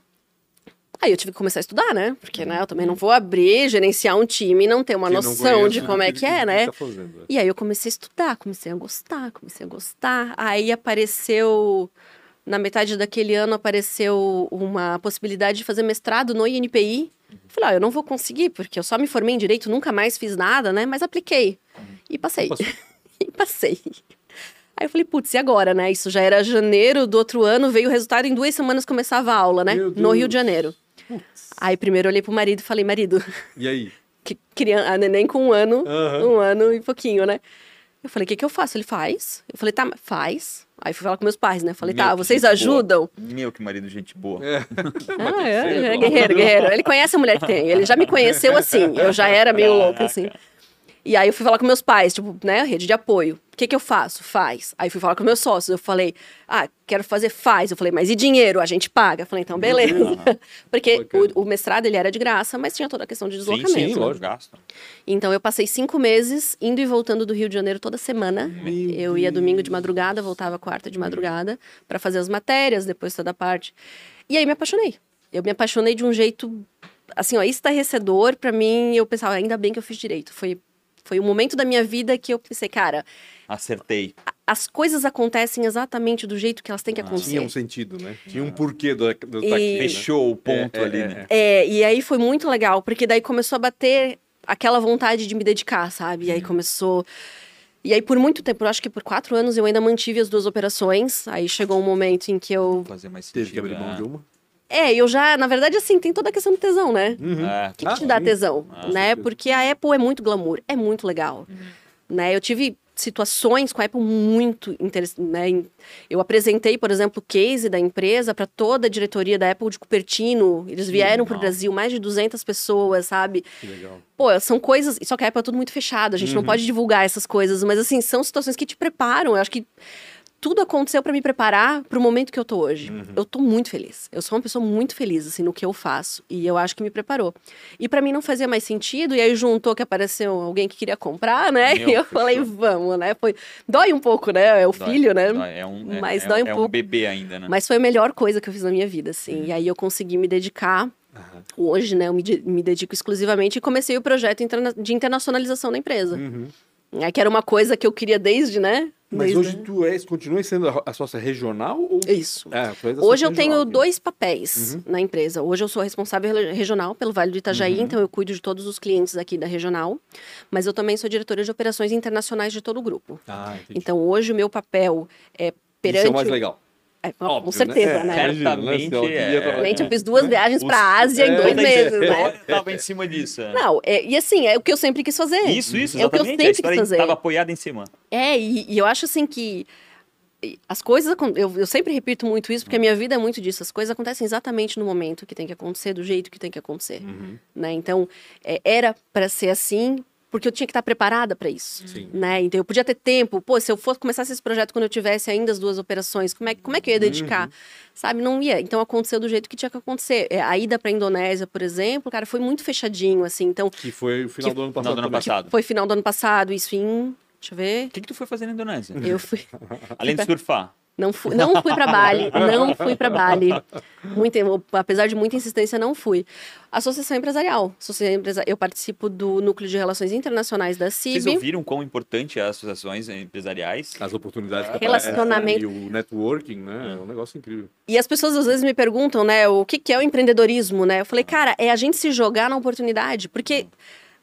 Speaker 3: Aí eu tive que começar a estudar, né? Porque, né, eu também não vou abrir, gerenciar um time e não ter uma Quem noção de como é que é, né? Tá fazendo, é. E aí eu comecei a estudar, comecei a gostar, comecei a gostar. Aí apareceu na metade daquele ano apareceu uma possibilidade de fazer mestrado no INPI. Falei, ah, eu não vou conseguir, porque eu só me formei em direito, nunca mais fiz nada, né? Mas apliquei. E passei. e passei. Aí eu falei, putz, e agora, né? Isso já era janeiro do outro ano, veio o resultado, em duas semanas começava a aula, né? No Rio de Janeiro. Putz. Aí primeiro eu olhei pro marido e falei, marido.
Speaker 1: E aí?
Speaker 3: Que, criança, a neném com um ano, uhum. um ano e pouquinho, né? Eu falei, o que, que eu faço? Ele faz. Eu falei, tá, faz. Aí fui falar com meus pais, né? Falei, Meu, tá, vocês ajudam?
Speaker 2: Boa. Meu, que marido, gente boa. É.
Speaker 3: ah, é, é, guerreiro, guerreiro. Ele conhece a mulher que tem. Ele já me conheceu assim. Eu já era meio louca, assim. E aí eu fui falar com meus pais, tipo, né, rede de apoio. O que, que eu faço? Faz. Aí fui falar com meus sócios. Eu falei, ah, quero fazer, faz. Eu falei, mas e dinheiro? A gente paga. Eu falei, então, beleza. Uhum. Porque o, o, mestrado, ele era de graça, mas tinha toda a questão de deslocamento. Sim, sim, lógico. Gasto. Então, eu passei cinco meses indo e voltando do Rio de Janeiro toda semana. Meu eu ia domingo de madrugada, voltava quarta de madrugada para fazer as matérias, depois toda a parte. E aí me apaixonei. Eu me apaixonei de um jeito, assim, ó, estarrecedor para mim. Eu pensava, ainda bem que eu fiz direito. Foi foi o momento da minha vida que eu pensei, cara.
Speaker 2: Acertei.
Speaker 3: As coisas acontecem exatamente do jeito que elas têm que ah, acontecer.
Speaker 1: Tinha um sentido, né? Tinha um porquê do, do
Speaker 2: e... Fechou o ponto é, ali,
Speaker 3: é,
Speaker 2: né?
Speaker 3: É, e aí foi muito legal, porque daí começou a bater aquela vontade de me dedicar, sabe? E aí começou. E aí, por muito tempo, eu acho que por quatro anos, eu ainda mantive as duas operações. Aí chegou um momento em que eu.
Speaker 2: Fazer mais sentido. Teve que abrir mão
Speaker 3: de uma? É, eu já, na verdade, assim, tem toda a questão do tesão, né?
Speaker 2: Uhum.
Speaker 3: É. O que, que ah, te dá tesão, ah, né? Porque a Apple é muito glamour, é muito legal, uhum. né? Eu tive situações com a Apple muito interessantes, né? Eu apresentei, por exemplo, o case da empresa para toda a diretoria da Apple de Cupertino. Eles vieram para o Brasil, mais de 200 pessoas, sabe?
Speaker 1: Que legal.
Speaker 3: Pô, são coisas... Só que a Apple é tudo muito fechado, a gente uhum. não pode divulgar essas coisas. Mas, assim, são situações que te preparam. Eu acho que tudo aconteceu para me preparar para o momento que eu tô hoje. Uhum. Eu tô muito feliz. Eu sou uma pessoa muito feliz assim no que eu faço e eu acho que me preparou. E para mim não fazia mais sentido e aí juntou que apareceu alguém que queria comprar, né? Meu, e eu falei, vamos, né? Foi dói um pouco, né? É o dói, filho, né?
Speaker 2: Dói. É um, é, mas é, dói um é pouco. um bebê ainda, né?
Speaker 3: Mas foi a melhor coisa que eu fiz na minha vida, assim. Uhum. E aí eu consegui me dedicar Uhum. Hoje, né, eu me, me, dedico exclusivamente e comecei o projeto de internacionalização da empresa. Uhum. É, que era uma coisa que eu queria desde, né?
Speaker 1: Mas desde, hoje tu és, continua sendo a sócia regional? Ou...
Speaker 3: Isso. É, hoje eu tenho dois papéis uhum. na empresa. Hoje eu sou responsável regional pelo Vale do Itajaí, uhum. então eu cuido de todos os clientes aqui da regional. Mas eu também sou diretora de operações internacionais de todo o grupo.
Speaker 1: Ah,
Speaker 3: então hoje o meu papel é perante... Isso é
Speaker 1: o mais legal.
Speaker 3: É, Óbvio, com certeza, né?
Speaker 2: né? Certamente.
Speaker 3: É. Eu fiz duas viagens para a Ásia em dois meses, né?
Speaker 2: Tava em cima disso. É.
Speaker 3: Não, é, e assim, é o que eu sempre quis fazer.
Speaker 2: Isso, isso, exatamente. É o que eu sempre quis fazer. Estava apoiada em cima.
Speaker 3: É, e, e, eu acho assim que as coisas, eu, eu sempre repito muito isso, porque a minha vida é muito disso. As coisas acontecem exatamente no momento que tem que acontecer, do jeito que tem que acontecer. Uhum. Né? Então, é, era para ser assim, porque eu tinha que estar preparada para isso, Sim. né? Então eu podia ter tempo, pô, se eu fosse começar esse projeto quando eu tivesse ainda as duas operações, como é, como é que eu ia dedicar? Uhum. Sabe, não ia. Então aconteceu do jeito que tinha que acontecer. É, a ida para Indonésia, por exemplo, cara, foi muito fechadinho assim, então
Speaker 1: Que foi o final que, do ano passado.
Speaker 2: do ano passado.
Speaker 3: Foi final do ano passado, isso em Deixa eu ver.
Speaker 2: O que, que tu foi fazer na Indonésia?
Speaker 3: Eu fui.
Speaker 2: Além de surfar.
Speaker 3: Não fui, não fui para Bali, não fui para Bali. Muito, apesar de muita insistência, não fui. Associação Empresarial. Associação Eu participo do Núcleo de Relações Internacionais da CIB.
Speaker 2: Vocês ouviram quão importante é as associações empresariais?
Speaker 1: As oportunidades
Speaker 3: que Relacionamento.
Speaker 1: E o networking, né? É um negócio incrível.
Speaker 3: E as pessoas às vezes me perguntam, né, o que, que é o empreendedorismo, né? Eu falei, cara, é a gente se jogar na oportunidade, porque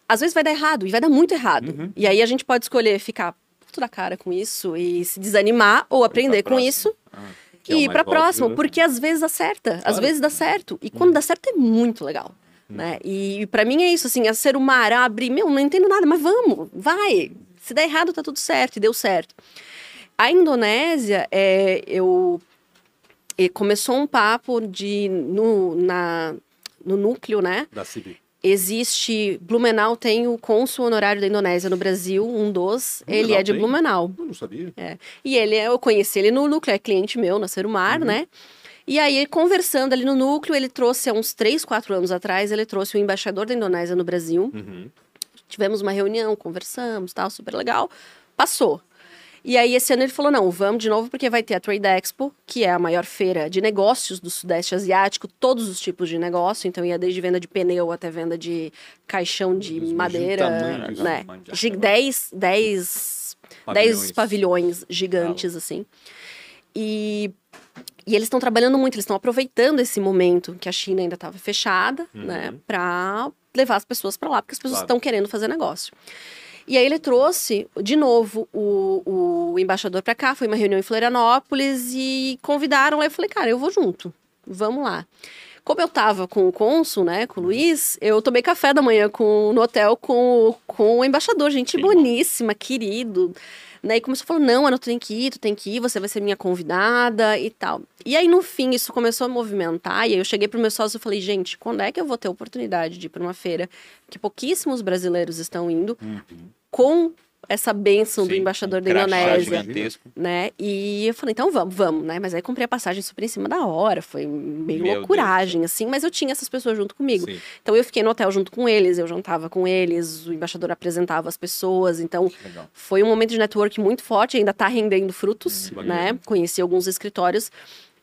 Speaker 3: às vezes vai dar errado, e vai dar muito errado. Uhum. E aí a gente pode escolher ficar da cara com isso e se desanimar ou aprender com isso. Ah, e é ir pra próxima, né? porque às vezes acerta, claro. às vezes dá certo. E quando hum. dá certo é muito legal. Hum. Né? E, e para mim é isso, assim, é ser o mar, abrir, meu, não entendo nada, mas vamos, vai. Se der errado, tá tudo certo, e deu certo. A Indonésia, é, eu começou um papo de no, na, no núcleo, né?
Speaker 1: Da CIB
Speaker 3: existe. Blumenau tem o cônsul honorário da Indonésia no Brasil, um dos. Blumenau ele é de tem? Blumenau.
Speaker 1: Eu não sabia.
Speaker 3: É. E ele é, eu conheci ele no núcleo, é cliente meu na Serumar, uhum. né? E aí, conversando ali no núcleo, ele trouxe, há uns 3, 4 anos atrás, ele trouxe o embaixador da Indonésia no Brasil. Uhum. Tivemos uma reunião, conversamos, tal, super legal. Passou. E aí, esse ano ele falou: não, vamos de novo, porque vai ter a Trade Expo, que é a maior feira de negócios do Sudeste Asiático, todos os tipos de negócio. Então, ia desde venda de pneu até venda de caixão de madeira. né? 10, 10, pavilhões. pavilhões gigantes, assim. E e eles estão trabalhando muito, eles estão aproveitando esse momento que a China ainda estava fechada, né, uhum. né, para levar as pessoas para lá, porque as pessoas estão claro. querendo fazer negócio. E aí ele trouxe, de novo, o, o embaixador para cá, foi uma reunião em Florianópolis e convidaram lá. Eu falei, cara, eu vou junto, vamos lá. Como eu tava com o cônsul, né, com o Luiz, eu tomei café da manhã com, no hotel com, com o embaixador, gente Sim. boníssima, querido. Né, e começou a falar, não, Ana, tu tem que ir, tu tem que ir, você vai ser minha convidada e tal. E aí, no fim, isso começou a movimentar, e aí eu cheguei pro meu sócio e falei, gente, quando é que eu vou ter a oportunidade de ir para uma feira que pouquíssimos brasileiros estão indo, uhum. com essa bênção Sim, do embaixador um da Indonésia, né? E eu falei, então vamos, vamos, né? Mas aí comprei a passagem super em cima da hora, foi meio Meu loucuragem, Deus. assim, mas eu tinha essas pessoas junto comigo. Sim. Então eu fiquei no hotel junto com eles, eu jantava com eles, o embaixador apresentava as pessoas, então Legal. foi um momento de network muito forte, ainda tá rendendo frutos, hum, né? Conheci alguns escritórios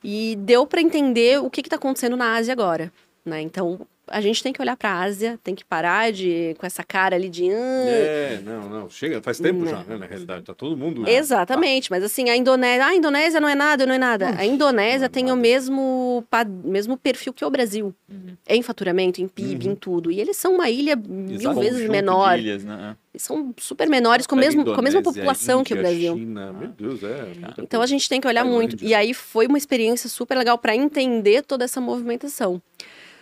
Speaker 3: e deu para entender o que está acontecendo na Ásia agora, né? Então a gente tem que olhar para a Ásia, tem que parar de com essa cara ali de.
Speaker 1: É, não, não, chega, faz tempo já, né, na realidade, tá todo mundo.
Speaker 3: Exatamente, mas assim, a Indonésia, ah, a Indonésia não é nada, não é nada. a Indonésia é tem nada. o mesmo, mesmo perfil que o Brasil, uhum. em faturamento, em PIB, uhum. em tudo. E eles são uma ilha mil vezes menor. Ilhas, né? São super menores, com, mesmo, com a mesma população Índia, que o Brasil.
Speaker 1: China, meu Deus, é.
Speaker 3: Então a gente tem que olhar muito. E aí foi uma experiência super legal para entender toda essa movimentação.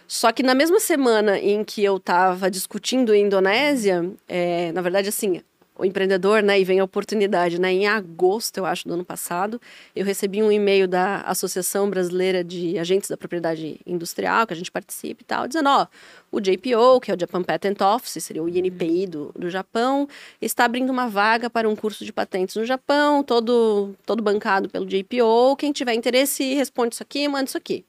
Speaker 3: Só que na mesma semana em que eu estava discutindo em Indonésia, é, na verdade, assim, o empreendedor, né, e vem a oportunidade, né, em agosto, eu acho, do ano passado, eu recebi um e-mail da Associação Brasileira de Agentes da Propriedade Industrial, que a gente participa e tal, dizendo, ó, o JPO, que é o Japan Patent Office, seria o INPI do, do Japão, está abrindo uma vaga para um curso de patentes no Japão, todo, todo bancado pelo JPO, quem tiver interesse, responde isso aqui, manda isso aqui.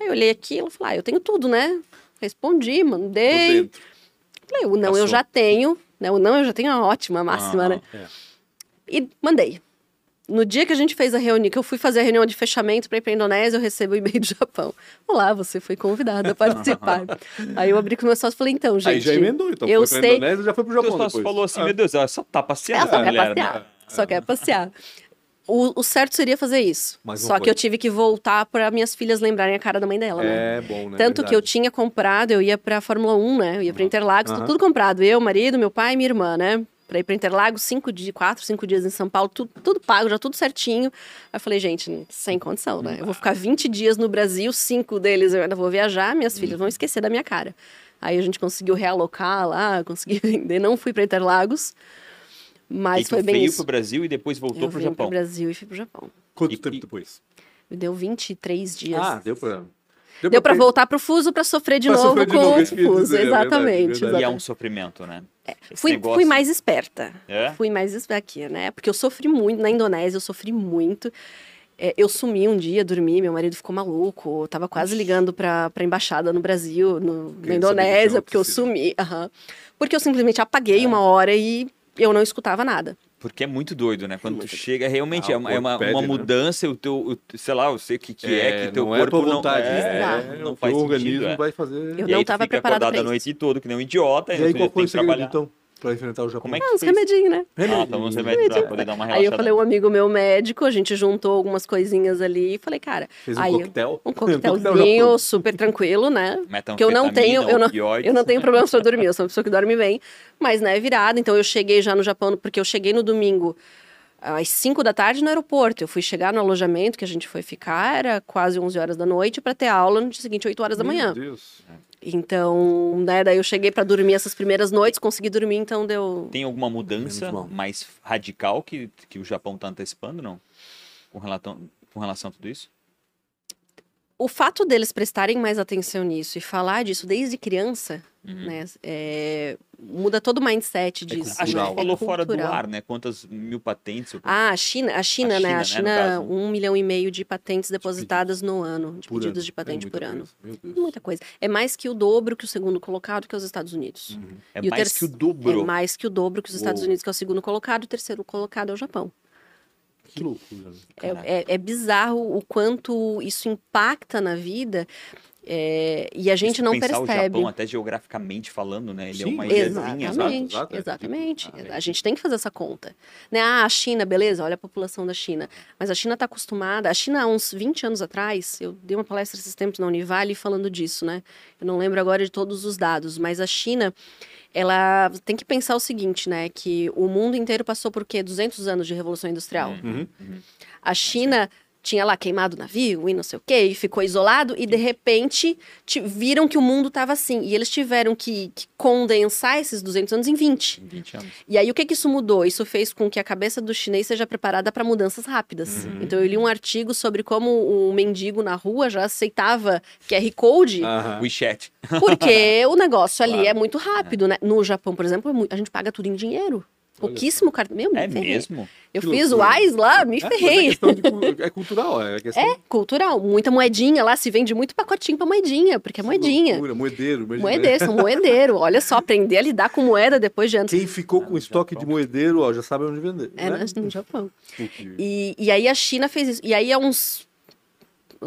Speaker 3: Aí eu olhei aquilo e falei, ah, eu tenho tudo, né? Respondi, mandei. Falei, o não Passou. eu já tenho, né? O não eu já tenho a ótima, a máxima, ah, né? É. E mandei. No dia que a gente fez a reunião, que eu fui fazer a reunião de fechamento para ir para a Indonésia, eu recebo o e-mail do Japão. Olá, você foi convidada a participar. Aí eu abri com o meu sócio e falei, então, gente. Aí
Speaker 1: já emendou, então
Speaker 3: eu
Speaker 1: foi
Speaker 3: para
Speaker 1: a Indonésia já foi para o Japão. O
Speaker 2: sócio falou assim: ah. meu Deus, ela só tá passeando.
Speaker 3: Ela só quer mulher, passear. Né? Só quer passear. O, o, certo seria fazer isso. Só que eu tive que voltar para minhas filhas lembrarem a cara da mãe dela,
Speaker 1: né? É bom, né?
Speaker 3: Tanto Verdade. que eu tinha comprado, eu ia pra Fórmula 1, né? Eu ia pra Interlagos, uhum. tudo comprado. Eu, marido, meu pai e minha irmã, né? Pra ir pra Interlagos, cinco dias, quatro, cinco dias em São Paulo, tudo, tudo pago, já tudo certinho. Aí eu falei, gente, sem condição, né? Eu vou ficar 20 dias no Brasil, cinco deles eu ainda vou viajar, minhas filhas vão esquecer da minha cara. Aí a gente conseguiu realocar lá, consegui vender, não fui pra Interlagos. Mas
Speaker 2: e
Speaker 3: foi bem
Speaker 2: veio
Speaker 3: isso.
Speaker 2: pro Brasil e depois voltou
Speaker 3: eu
Speaker 2: pro Japão.
Speaker 3: Eu pro Brasil e fui pro Japão.
Speaker 1: Quanto
Speaker 2: e,
Speaker 1: tempo depois?
Speaker 3: Me deu 23 dias.
Speaker 1: Ah, deu pra...
Speaker 3: Deu, deu para voltar pro fuso para sofrer de pra novo sofrer de com novo, o fuso, dizer, exatamente, é verdade,
Speaker 2: verdade. E é um sofrimento, né?
Speaker 3: É, fui, negócio... fui mais esperta. É? Fui mais esperta aqui, né? Porque eu sofri muito na Indonésia, eu sofri muito. É, eu sumi um dia, dormi, meu marido ficou maluco, tava quase ligando pra, pra embaixada no Brasil, no, na Indonésia, porque eu sumi. Porque eu simplesmente apaguei é. uma hora e eu não escutava nada.
Speaker 2: Porque é muito doido, né? Quando tu chega, realmente ah, é uma, é uma, pede, uma né? mudança, né? o teu, o, sei lá, eu sei o que, que é, é que teu
Speaker 1: não
Speaker 2: corpo
Speaker 1: é vontade,
Speaker 2: não,
Speaker 1: é, não faz o organismo sentido, vai fazer.
Speaker 3: Eu não estava preparado para
Speaker 2: isso. a noite toda, que nem um idiota.
Speaker 1: E aí qual foi o segredo, então? Pra enfrentar o Japão.
Speaker 2: Como é que
Speaker 3: ah, uns remedinhos, né?
Speaker 2: Ah, então uns remédios pra poder dar uma relaxada.
Speaker 3: Aí eu falei, um amigo meu médico, a gente juntou algumas coisinhas ali e falei, cara...
Speaker 1: Fez um
Speaker 3: aí,
Speaker 1: coquetel?
Speaker 3: Um coquetelzinho super tranquilo, né?
Speaker 2: Porque
Speaker 3: eu não tenho, eu não, eu não tenho problemas pra dormir, eu sou uma pessoa que dorme bem, mas né, virada. Então eu cheguei já no Japão, porque eu cheguei no domingo às 5 da tarde no aeroporto. Eu fui chegar no alojamento que a gente foi ficar, era quase 11 horas da noite, para ter aula no dia seguinte, 8 horas da manhã.
Speaker 1: Meu Deus.
Speaker 3: Então, né, daí eu cheguei para dormir essas primeiras noites, consegui dormir, então deu.
Speaker 2: Tem alguma mudança mais radical que, que o Japão está antecipando, não? Com relação, com relação a tudo isso?
Speaker 3: O fato deles prestarem mais atenção nisso e falar disso desde criança Uhum. Né? É, muda todo o mindset é disso.
Speaker 2: É Acho
Speaker 3: que
Speaker 2: falou é fora do ar, né? Quantas mil patentes?
Speaker 3: Ah, a China, a China, a né? China a China, né, um milhão e meio de patentes depositadas no ano, de por pedidos ano. de patente é por ano. Muita coisa. É mais que o dobro que o segundo colocado, que é os Estados Unidos.
Speaker 2: Uhum. É e mais o que o dobro.
Speaker 3: É mais que o dobro que os Estados Uou. Unidos, que é o segundo colocado, o terceiro colocado é o Japão.
Speaker 1: Que loucura.
Speaker 3: É, é, é, bizarro o quanto isso impacta na vida. É, e a gente não pensar percebe. o Japão,
Speaker 2: até geograficamente falando, né? Ele Sim, é uma
Speaker 3: ilhazinha. Exatamente, exatamente. exatamente. Ah, a gente tem que fazer essa conta. Né? Ah, a China, beleza, olha a população da China. Mas a China está acostumada. A China, há uns 20 anos atrás, eu dei uma palestra esses tempos na Univale falando disso, né? Eu não lembro agora de todos os dados, mas a China ela tem que pensar o seguinte, né? Que o mundo inteiro passou por quê? 200 anos de revolução industrial. Uhum. Uhum. A China tinha lá queimado o navio e não sei o quê, e ficou isolado, e de repente viram que o mundo estava assim. E eles tiveram que, que, condensar esses 200 anos em 20.
Speaker 2: 20 anos.
Speaker 3: E aí o que, que isso mudou? Isso fez com que a cabeça do chinês seja preparada para mudanças rápidas. Uhum. Então eu li um artigo sobre como o mendigo na rua já aceitava QR Code.
Speaker 2: Uhum. WeChat.
Speaker 3: Porque o negócio ali claro. é muito rápido, né? No Japão, por exemplo, é a gente paga tudo em dinheiro. Pouquíssimo cartão. Meu,
Speaker 2: é mesmo?
Speaker 3: Eu que fiz loucura. o AIS lá, me é, ferrei.
Speaker 1: É, é, cultural, é questão...
Speaker 3: É, cultural. Muita moedinha lá, se vende muito pacotinho pra moedinha, porque é moedinha.
Speaker 1: Loucura, moedeiro.
Speaker 3: Imagina. Moedeiro, são moedeiro. Olha só, aprender a lidar com moeda depois de anos.
Speaker 1: Quem ficou com estoque de moedeiro, ó, já sabe onde vender.
Speaker 3: É, né? no Japão. E, e aí a China fez isso. E aí há uns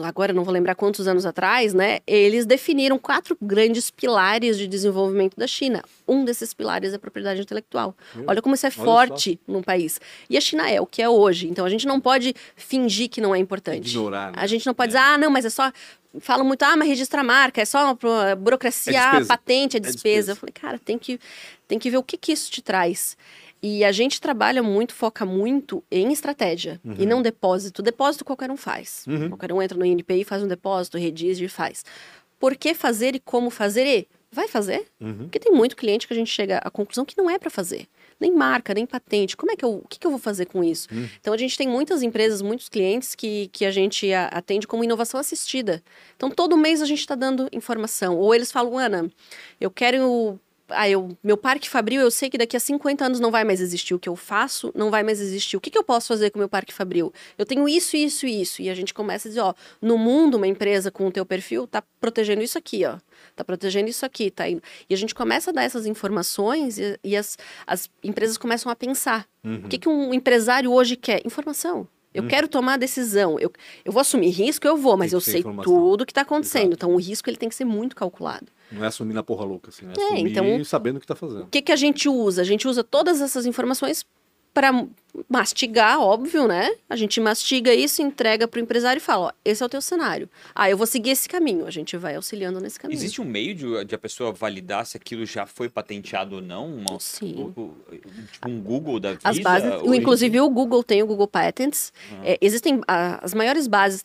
Speaker 3: agora não vou lembrar quantos anos atrás, né? Eles definiram quatro grandes pilares de desenvolvimento da China. Um desses pilares é a propriedade intelectual. Olha como isso é forte só. num país. E a China é o que é hoje. Então a gente não pode fingir que não é importante.
Speaker 1: Ignorar. Né?
Speaker 3: A gente não pode é. dizer, ah, não, mas é só falam muito, ah, mas registra a marca, é só burocracia, é patente, é despesa. é despesa. Eu falei, cara, tem que, tem que ver o que, que isso te traz. E a gente trabalha muito, foca muito em estratégia uhum. e não depósito. Depósito qualquer um faz. Uhum. Qualquer um entra no INPI, faz um depósito, rediz e faz. Por que fazer e como fazer? E vai fazer? Uhum. Porque tem muito cliente que a gente chega à conclusão que não é para fazer. Nem marca, nem patente. Como é que eu, o que, que eu vou fazer com isso? Uhum. Então a gente tem muitas empresas, muitos clientes que, que a gente atende como inovação assistida. Então todo mês a gente está dando informação. Ou eles falam, Ana, eu quero ah, eu, meu parque fabril, eu sei que daqui a 50 anos não vai mais existir. O que eu faço não vai mais existir. O que, que eu posso fazer com o meu parque fabril? Eu tenho isso, isso e isso. E a gente começa a dizer, ó, no mundo, uma empresa com o teu perfil tá protegendo isso aqui, ó. Tá protegendo isso aqui, tá indo. E a gente começa a dar essas informações e, e as, as empresas começam a pensar. Uhum. O que, que um empresário hoje quer? Informação. Eu uhum. quero tomar a decisão. Eu, eu vou assumir risco, eu vou, mas eu sei informação. tudo o que está acontecendo. Exato. Então, o risco ele tem que ser muito calculado.
Speaker 1: Não é assumir na porra louca, assim. É, é assumir então, sabendo o que está fazendo.
Speaker 3: O que, que a gente usa? A gente usa todas essas informações para mastigar, óbvio, né? A gente mastiga isso, entrega para o empresário e fala: ó, esse é o teu cenário. Ah, eu vou seguir esse caminho. A gente vai auxiliando nesse caminho.
Speaker 2: Existe um meio de, de a pessoa validar se aquilo já foi patenteado ou não? Uma,
Speaker 3: Sim.
Speaker 2: tipo um Google da vida?
Speaker 3: As bases, inclusive o Google tem o Google Patents. Uhum. É, existem a, as maiores bases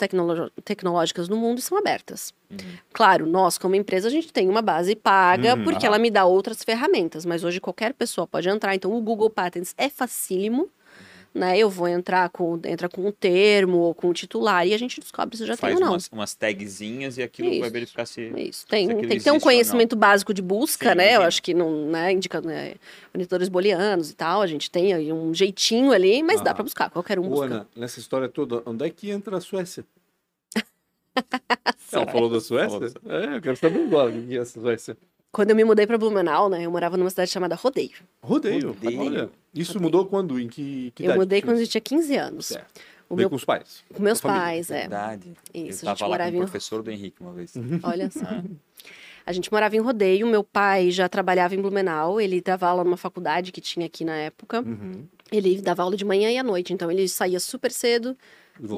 Speaker 3: tecnológicas no mundo são abertas. Uhum. Claro, nós como empresa a gente tem uma base paga uhum. porque ela me dá outras ferramentas, mas hoje qualquer pessoa pode entrar. Então o Google Patents é facílimo né? Eu vou entrar com, entra com um termo ou com o um titular e a gente descobre se já
Speaker 2: Faz
Speaker 3: tem ou não.
Speaker 2: Umas, umas tagzinhas e aquilo
Speaker 3: isso,
Speaker 2: vai verificar se.
Speaker 3: Isso. Tem, se tem que ter um conhecimento básico de busca, sim, né? Sim. Eu acho que não, né? Indica né? monitores booleanos e tal. A gente tem aí um jeitinho ali, mas ah. dá para buscar, qualquer um. Ô, Ana,
Speaker 1: nessa história toda, onde é que entra a Suécia? Ela falou da Suécia? Falou. É, eu quero saber agora o que é a Suécia.
Speaker 3: Quando eu me mudei para Blumenau, né? Eu morava numa cidade chamada Rodeio.
Speaker 1: Rodeio. Rodeio. Olha, isso Rodeio. mudou quando? Em que, que
Speaker 3: Eu mudei quando eu tinha 15 anos. Certo.
Speaker 1: O meu... com os pais?
Speaker 3: Com meus pais, é.
Speaker 2: Verdade.
Speaker 3: Isso,
Speaker 2: eu a gente morava com o professor do Henrique uma vez.
Speaker 3: Olha só. A gente morava em Rodeio, meu pai já trabalhava em Blumenau, ele dava aula numa faculdade que tinha aqui na época. Uhum. Ele dava aula de manhã e à noite, então ele saía super cedo,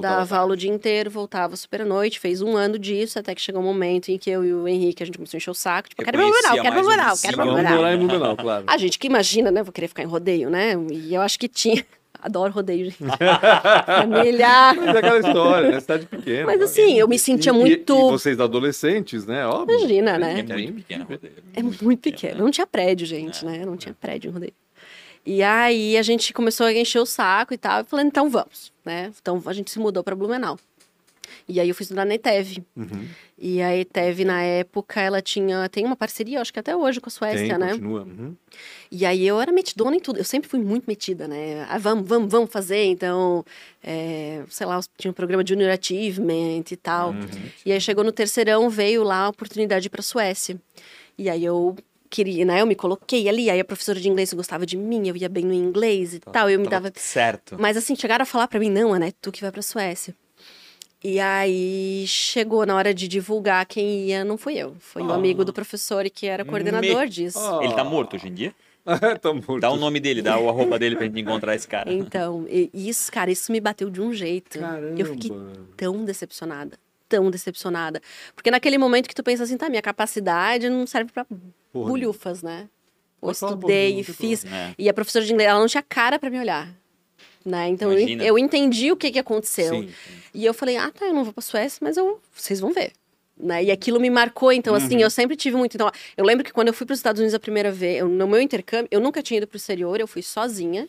Speaker 3: dava aula o dia inteiro, voltava super à noite, fez um ano disso, até que chegou um momento em que eu e o Henrique, a gente começou a encher o saco, tipo, eu quero Blumenau, quero Blumenau, quero Blumenau.
Speaker 1: em Blumenau, claro.
Speaker 3: A gente que imagina, né, vou querer ficar em Rodeio, né, e eu acho que tinha... Adoro rodeio, gente.
Speaker 1: Família. Mas é aquela história, né? Cidade pequena.
Speaker 3: Mas assim, eu me sentia
Speaker 1: e,
Speaker 3: muito.
Speaker 1: E, e vocês adolescentes, né? Óbvio.
Speaker 3: Imagina, né?
Speaker 2: É muito pequeno rodeio.
Speaker 3: É muito pequeno. Não tinha prédio, gente, é. né? Não tinha prédio em rodeio. E aí a gente começou a encher o saco e tal. E falando, então vamos, né? Então a gente se mudou para Blumenau. E aí eu fui estudar na ETEV. Uhum. E a ETEV, na época, ela tinha... Tem uma parceria, acho que até hoje, com a Suécia,
Speaker 1: tem,
Speaker 3: né?
Speaker 1: continua. Uhum.
Speaker 3: E aí eu era metidona em tudo. Eu sempre fui muito metida, né? Ah, vamos, vamos, vamos fazer. Então, é, sei lá, tinha um programa de Junior Achievement e tal. Uhum. E aí chegou no terceirão, veio lá a oportunidade para a Suécia. E aí eu queria, né? Eu me coloquei ali, aí a professora de inglês gostava de mim, eu ia bem no inglês e tá, tal, eu me dava
Speaker 2: certo.
Speaker 3: Mas assim, chegaram a falar para mim, não, né? Tu que vai para Suécia. E aí chegou na hora de divulgar quem ia, não fui eu. Foi o oh. um amigo do professor que era coordenador Me... disso.
Speaker 2: Oh. Ele tá morto hoje em dia?
Speaker 1: tá morto.
Speaker 2: Dá o nome dele, dá o arroba dele pra gente encontrar esse cara.
Speaker 3: Então, isso, cara, isso me bateu de um jeito.
Speaker 1: Caramba.
Speaker 3: Eu fiquei tão decepcionada. Tão decepcionada. Porque naquele momento que tu pensa assim, tá, minha capacidade não serve pra Porra. bulhufas, né? Eu estudei e fiz. É. E a professora de inglês, ela não tinha cara para me olhar. Né? Então eu, eu, entendi o que, que aconteceu. Sim, sim. E eu falei, ah, tá, eu não vou pra Suécia, mas eu, vocês vão ver. Né? E aquilo me marcou, então, assim, uhum. assim, eu sempre tive muito. Então, eu lembro que quando eu fui para os Estados Unidos a primeira vez, eu, no meu intercâmbio, eu nunca tinha ido para o exterior, eu fui sozinha.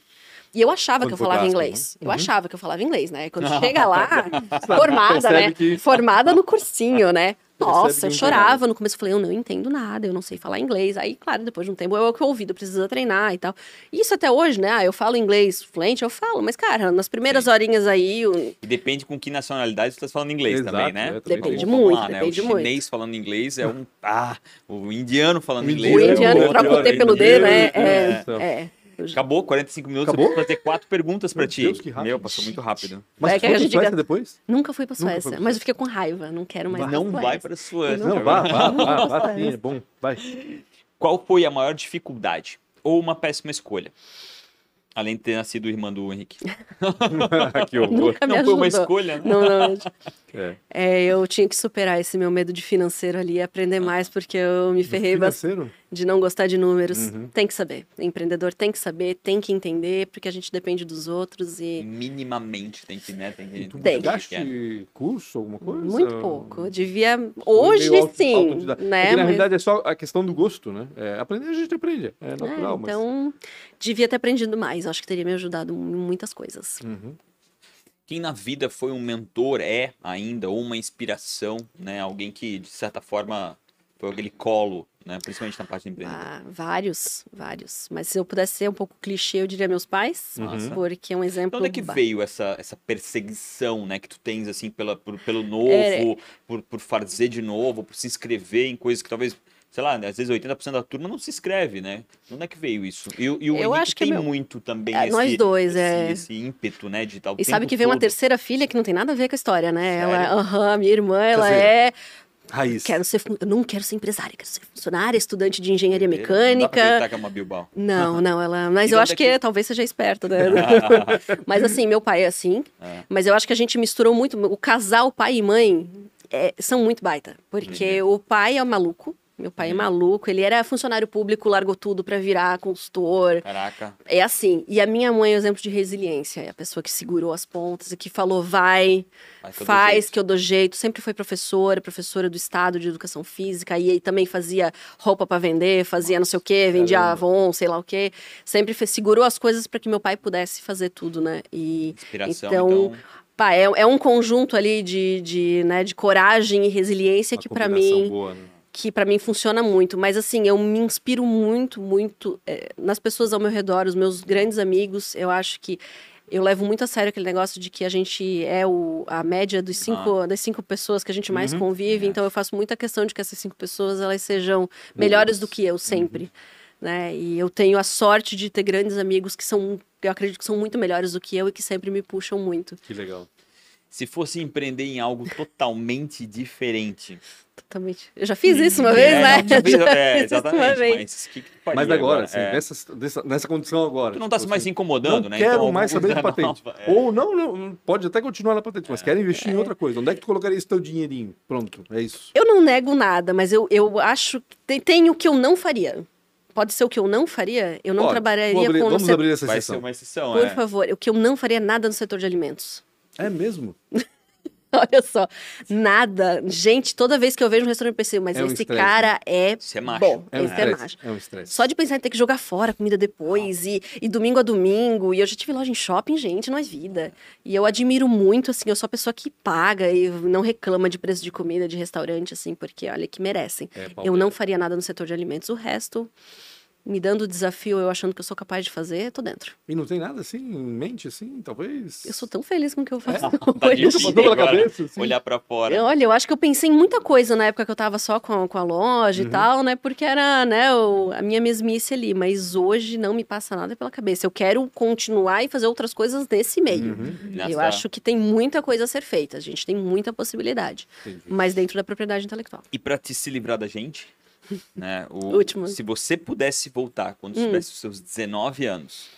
Speaker 3: E eu achava quando que eu falava inglês. Né? Eu uhum. achava que eu falava inglês, né? Quando chega lá, formada, né? Que... Formada no cursinho, né? Nossa, eu chorava no começo. Eu falei, eu não entendo nada, eu não sei falar inglês. Aí, claro, depois de um tempo, eu que ouvido, precisa treinar e tal. Isso até hoje, né? Ah, eu falo inglês fluente, eu falo. Mas, cara, nas primeiras Sim. horinhas aí... Eu...
Speaker 2: E depende com que nacionalidade você está falando inglês
Speaker 1: Exato,
Speaker 2: também, né?
Speaker 3: Depende muito, lá,
Speaker 2: depende
Speaker 3: né? O
Speaker 2: chinês falando inglês é um... Ah, o indiano falando
Speaker 3: o
Speaker 2: inglês
Speaker 3: O
Speaker 2: é
Speaker 3: indiano é troca o T pelo D, né? É, é. é.
Speaker 2: Acabou, 45 minutos.
Speaker 1: Acabou?
Speaker 2: Vou fazer quatro perguntas pra ti.
Speaker 1: Deus, que rápido.
Speaker 2: Meu, passou muito rápido.
Speaker 1: Mas é que foi a gente Suécia depois?
Speaker 3: Nunca fui pra Suécia, foi mas eu fiquei com raiva. Não quero mais
Speaker 2: Não vai pra Suécia.
Speaker 1: Não, vá, vá, vá, vá, sim, é bom. Vai.
Speaker 2: Qual foi a maior dificuldade? Ou uma péssima escolha? Além de ter nascido irmã do Henrique.
Speaker 1: que horror.
Speaker 2: Não foi uma escolha, né?
Speaker 3: Não, não. É. é. eu tinha que superar esse meu medo de financeiro ali e aprender mais, porque eu me ferrei bastante de não gostar de números. Uhum. Tem que saber. O empreendedor tem que saber, tem que entender, porque a gente depende dos outros e.
Speaker 2: Minimamente tem que, né? Tem que.
Speaker 1: Tu tem. Gaste curso, alguma coisa?
Speaker 3: Muito pouco. Devia. Hoje sim. Né?
Speaker 1: Porque, na realidade é só a questão do gosto, né? É, aprender a gente aprende. É natural.
Speaker 3: É, então, mas... devia ter aprendido mais. Acho que teria me ajudado em muitas coisas.
Speaker 1: Uhum
Speaker 2: quem na vida foi um mentor é ainda ou uma inspiração, né? Alguém que de certa forma foi aquele colo, né? Principalmente na parte de empreendedor.
Speaker 3: Ah, vários, vários. Mas se eu pudesse ser um pouco clichê, eu diria meus pais, uhum. porque é um exemplo. Então,
Speaker 2: onde é que veio essa, essa perseguição, né? Que tu tens assim pela, por, pelo novo, é... por, por fazer de novo, por se inscrever em coisas que talvez sei lá, às vezes 80% da turma não se inscreve, né? Onde é que veio isso? E, e o eu Henrique acho que tem meu... muito também é, esse,
Speaker 3: nós dois,
Speaker 2: esse,
Speaker 3: é...
Speaker 2: esse ímpeto, né, de tal
Speaker 3: E sabe que vem uma terceira filha que não tem nada a ver com a história, né?
Speaker 2: Sério?
Speaker 3: Ela, aham, minha irmã, ela é
Speaker 1: Raiz.
Speaker 3: Quero ser, eu não quero ser empresária, quero ser funcionária, estudante de engenharia mecânica.
Speaker 2: Não que é uma Bilbao.
Speaker 3: Não, não, ela. Mas eu acho que, que talvez seja esperta, né? mas assim, meu pai é assim. É. Mas eu acho que a gente misturou muito. O casal pai e mãe é, são muito baita. Porque uhum. o pai é maluco. Meu pai é uhum. maluco, ele era funcionário público, largou tudo para virar consultor.
Speaker 2: Caraca.
Speaker 3: É assim. E a minha mãe é um exemplo de resiliência. É a pessoa que segurou as pontas e que falou: vai, que faz que eu dou jeito. Sempre foi professora, professora do Estado de Educação Física. E aí também fazia roupa para vender, fazia Nossa, não sei o quê, vendia caramba. Avon, sei lá o quê. Sempre fez, segurou as coisas para que meu pai pudesse fazer tudo, né?
Speaker 2: E, Inspiração, então... então...
Speaker 3: Pá, é, é um conjunto ali de, de, né, de coragem e resiliência Uma que para mim.
Speaker 1: Boa, né?
Speaker 3: Que para mim funciona muito. Mas assim, eu me inspiro muito, muito é, nas pessoas ao meu redor, os meus grandes amigos. Eu acho que eu levo muito a sério aquele negócio de que a gente é o, a média dos cinco, ah. das cinco pessoas que a gente mais uhum. convive, é. então eu faço muita questão de que essas cinco pessoas elas sejam melhores do que eu sempre. Uhum. Né? E eu tenho a sorte de ter grandes amigos que são, eu acredito que são muito melhores do que eu e que sempre me puxam muito.
Speaker 1: Que legal.
Speaker 2: Se fosse empreender em algo totalmente diferente,
Speaker 3: Totalmente. Eu já fiz isso uma vez, é, né? Não,
Speaker 2: fiz, é, exatamente. Mas, que que
Speaker 1: mas agora, agora? Assim, é. nessa, nessa, nessa condição agora.
Speaker 2: Tu não está tipo, mais se incomodando,
Speaker 1: não
Speaker 2: né?
Speaker 1: Quero então, mais saber de patente. Nova, é. Ou não, não, pode até continuar na patente, mas é. quero investir em é. outra coisa. Onde é que tu colocaria esse teu dinheirinho? Pronto, é isso.
Speaker 3: Eu não nego nada, mas eu, eu acho que tem, tem o que eu não faria. Pode ser o que eu não faria? Eu não Pode. trabalharia
Speaker 1: abrir,
Speaker 3: com...
Speaker 1: Vamos abrir essa
Speaker 2: Vai ser uma exceção,
Speaker 3: Por favor, o que eu não faria nada no setor de alimentos.
Speaker 1: É mesmo?
Speaker 3: Olha só, nada. Gente, toda vez que eu vejo um restaurante, eu penso, mas é um esse cara né? é,
Speaker 2: é macho.
Speaker 3: bom.
Speaker 1: É um
Speaker 3: esse é macho.
Speaker 1: É um estresse.
Speaker 3: Só de pensar em ter que jogar fora a comida depois, e, e domingo a domingo. E eu já tive loja em shopping, gente, não é vida. E eu admiro muito, assim, eu sou a pessoa que paga e não reclama de preço de comida de restaurante, assim, porque olha que merecem. É, eu não faria nada no setor de alimentos. O resto me dando o desafio, eu achando que eu sou capaz de fazer, tô dentro.
Speaker 1: E não tem nada assim em mente, assim, talvez?
Speaker 3: Eu sou tão feliz com o que eu faço. É?
Speaker 2: Tá difícil pela cabeça, assim. Olhar para fora.
Speaker 3: Olha, eu acho que eu pensei em muita coisa na época que eu tava só com, com a loja uhum. e tal, né? Porque era, né, o, a minha mesmice ali. Mas hoje não me passa nada pela cabeça. Eu quero continuar e fazer outras coisas nesse meio. Uhum. Eu acho que tem muita coisa a ser feita. A gente tem muita possibilidade. Entendi. Mas dentro da propriedade intelectual.
Speaker 2: E para te se livrar da gente? Né? O,
Speaker 3: Último.
Speaker 2: Se você pudesse voltar quando hum. tivesse os seus 19 anos,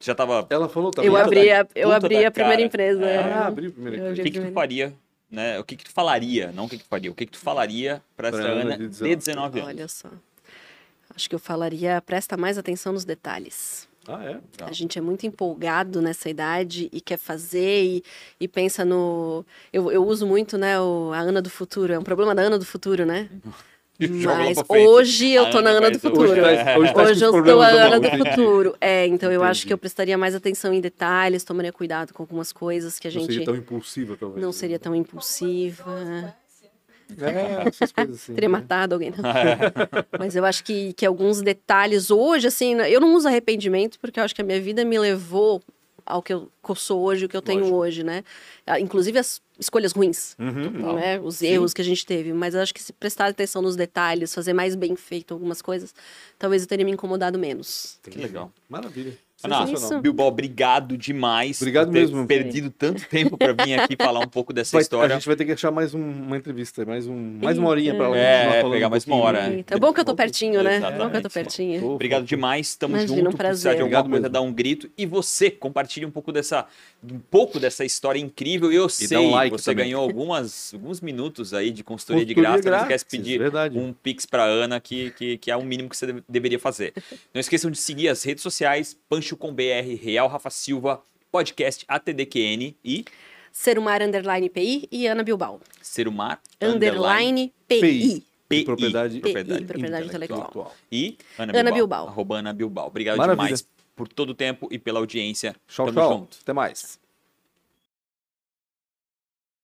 Speaker 2: já tava.
Speaker 1: Ela falou também.
Speaker 3: Eu abri a, eu abri a primeira empresa. É.
Speaker 1: Ah, abri a primeira
Speaker 2: empresa. O que, que tu faria? Né? O que, que tu falaria? Não o que, que tu faria. O que, que tu falaria para essa Ana de 19, de 19 anos?
Speaker 3: Olha só. Acho que eu falaria, presta mais atenção nos detalhes.
Speaker 1: Ah, é?
Speaker 3: A gente é muito empolgado nessa idade e quer fazer e, e pensa no. Eu, eu uso muito, né, o, a Ana do futuro. É um problema da Ana do futuro, né? Mas hoje eu tô na Ana do futuro. Hoje, tá, hoje, tá hoje eu sou a Ana do futuro. É, então Entendi. eu acho que eu prestaria mais atenção em detalhes, tomaria cuidado com algumas coisas que a gente.
Speaker 1: Não seria tão impulsiva, talvez.
Speaker 3: Não seria tão impulsiva.
Speaker 1: É, essas coisas assim.
Speaker 3: Teria né? matado alguém. Mas eu acho que, que alguns detalhes hoje, assim, eu não uso arrependimento, porque eu acho que a minha vida me levou ao que eu, que eu sou hoje, o que eu tenho Lógico. hoje, né? Ah, inclusive as escolhas ruins, uhum, né? Os Sim. erros que a gente teve. Mas acho que se prestar atenção nos detalhes, fazer mais bem feito algumas coisas, talvez eu teria me incomodado menos.
Speaker 1: Que legal. Maravilha.
Speaker 2: Ana, Bilbao, obrigado demais
Speaker 1: obrigado
Speaker 2: por ter
Speaker 1: mesmo.
Speaker 2: perdido tanto tempo para vir aqui falar um pouco dessa
Speaker 1: vai,
Speaker 2: história.
Speaker 1: A gente vai ter que achar mais um, uma entrevista, mais, um, mais uma horinha para
Speaker 2: é, pegar mais uma hora.
Speaker 3: Eita, é bom que eu tô pertinho, né? É bom que eu tô pertinho.
Speaker 2: Obrigado demais, tamo Imagina, junto. Um prazer. Precisar de alguma coisa, dá um grito. E você, compartilhe um pouco dessa, um pouco dessa história incrível. Eu e sei, um like você também. ganhou algumas, alguns minutos aí de consultoria, de graça. Grátis, não esquece de pedir verdade. um pix para Ana, que, que, que é o mínimo que você deveria fazer. Não esqueçam de seguir as redes sociais, Pancho com BR, Real Rafa Silva, podcast ATDQN e.
Speaker 3: Serumar Underline PI e Ana Bilbao.
Speaker 2: Serumar
Speaker 3: Underline PI.
Speaker 1: PI. PI. Propriedade,
Speaker 3: propriedade, propriedade intelectual. intelectual.
Speaker 2: E Ana, Ana Bilbao. Bilbao. Arroba Ana Bilbao. Obrigado Maravilha. demais por todo o tempo e pela audiência.
Speaker 1: Tchau, Tamo tchau. Junto. Até mais.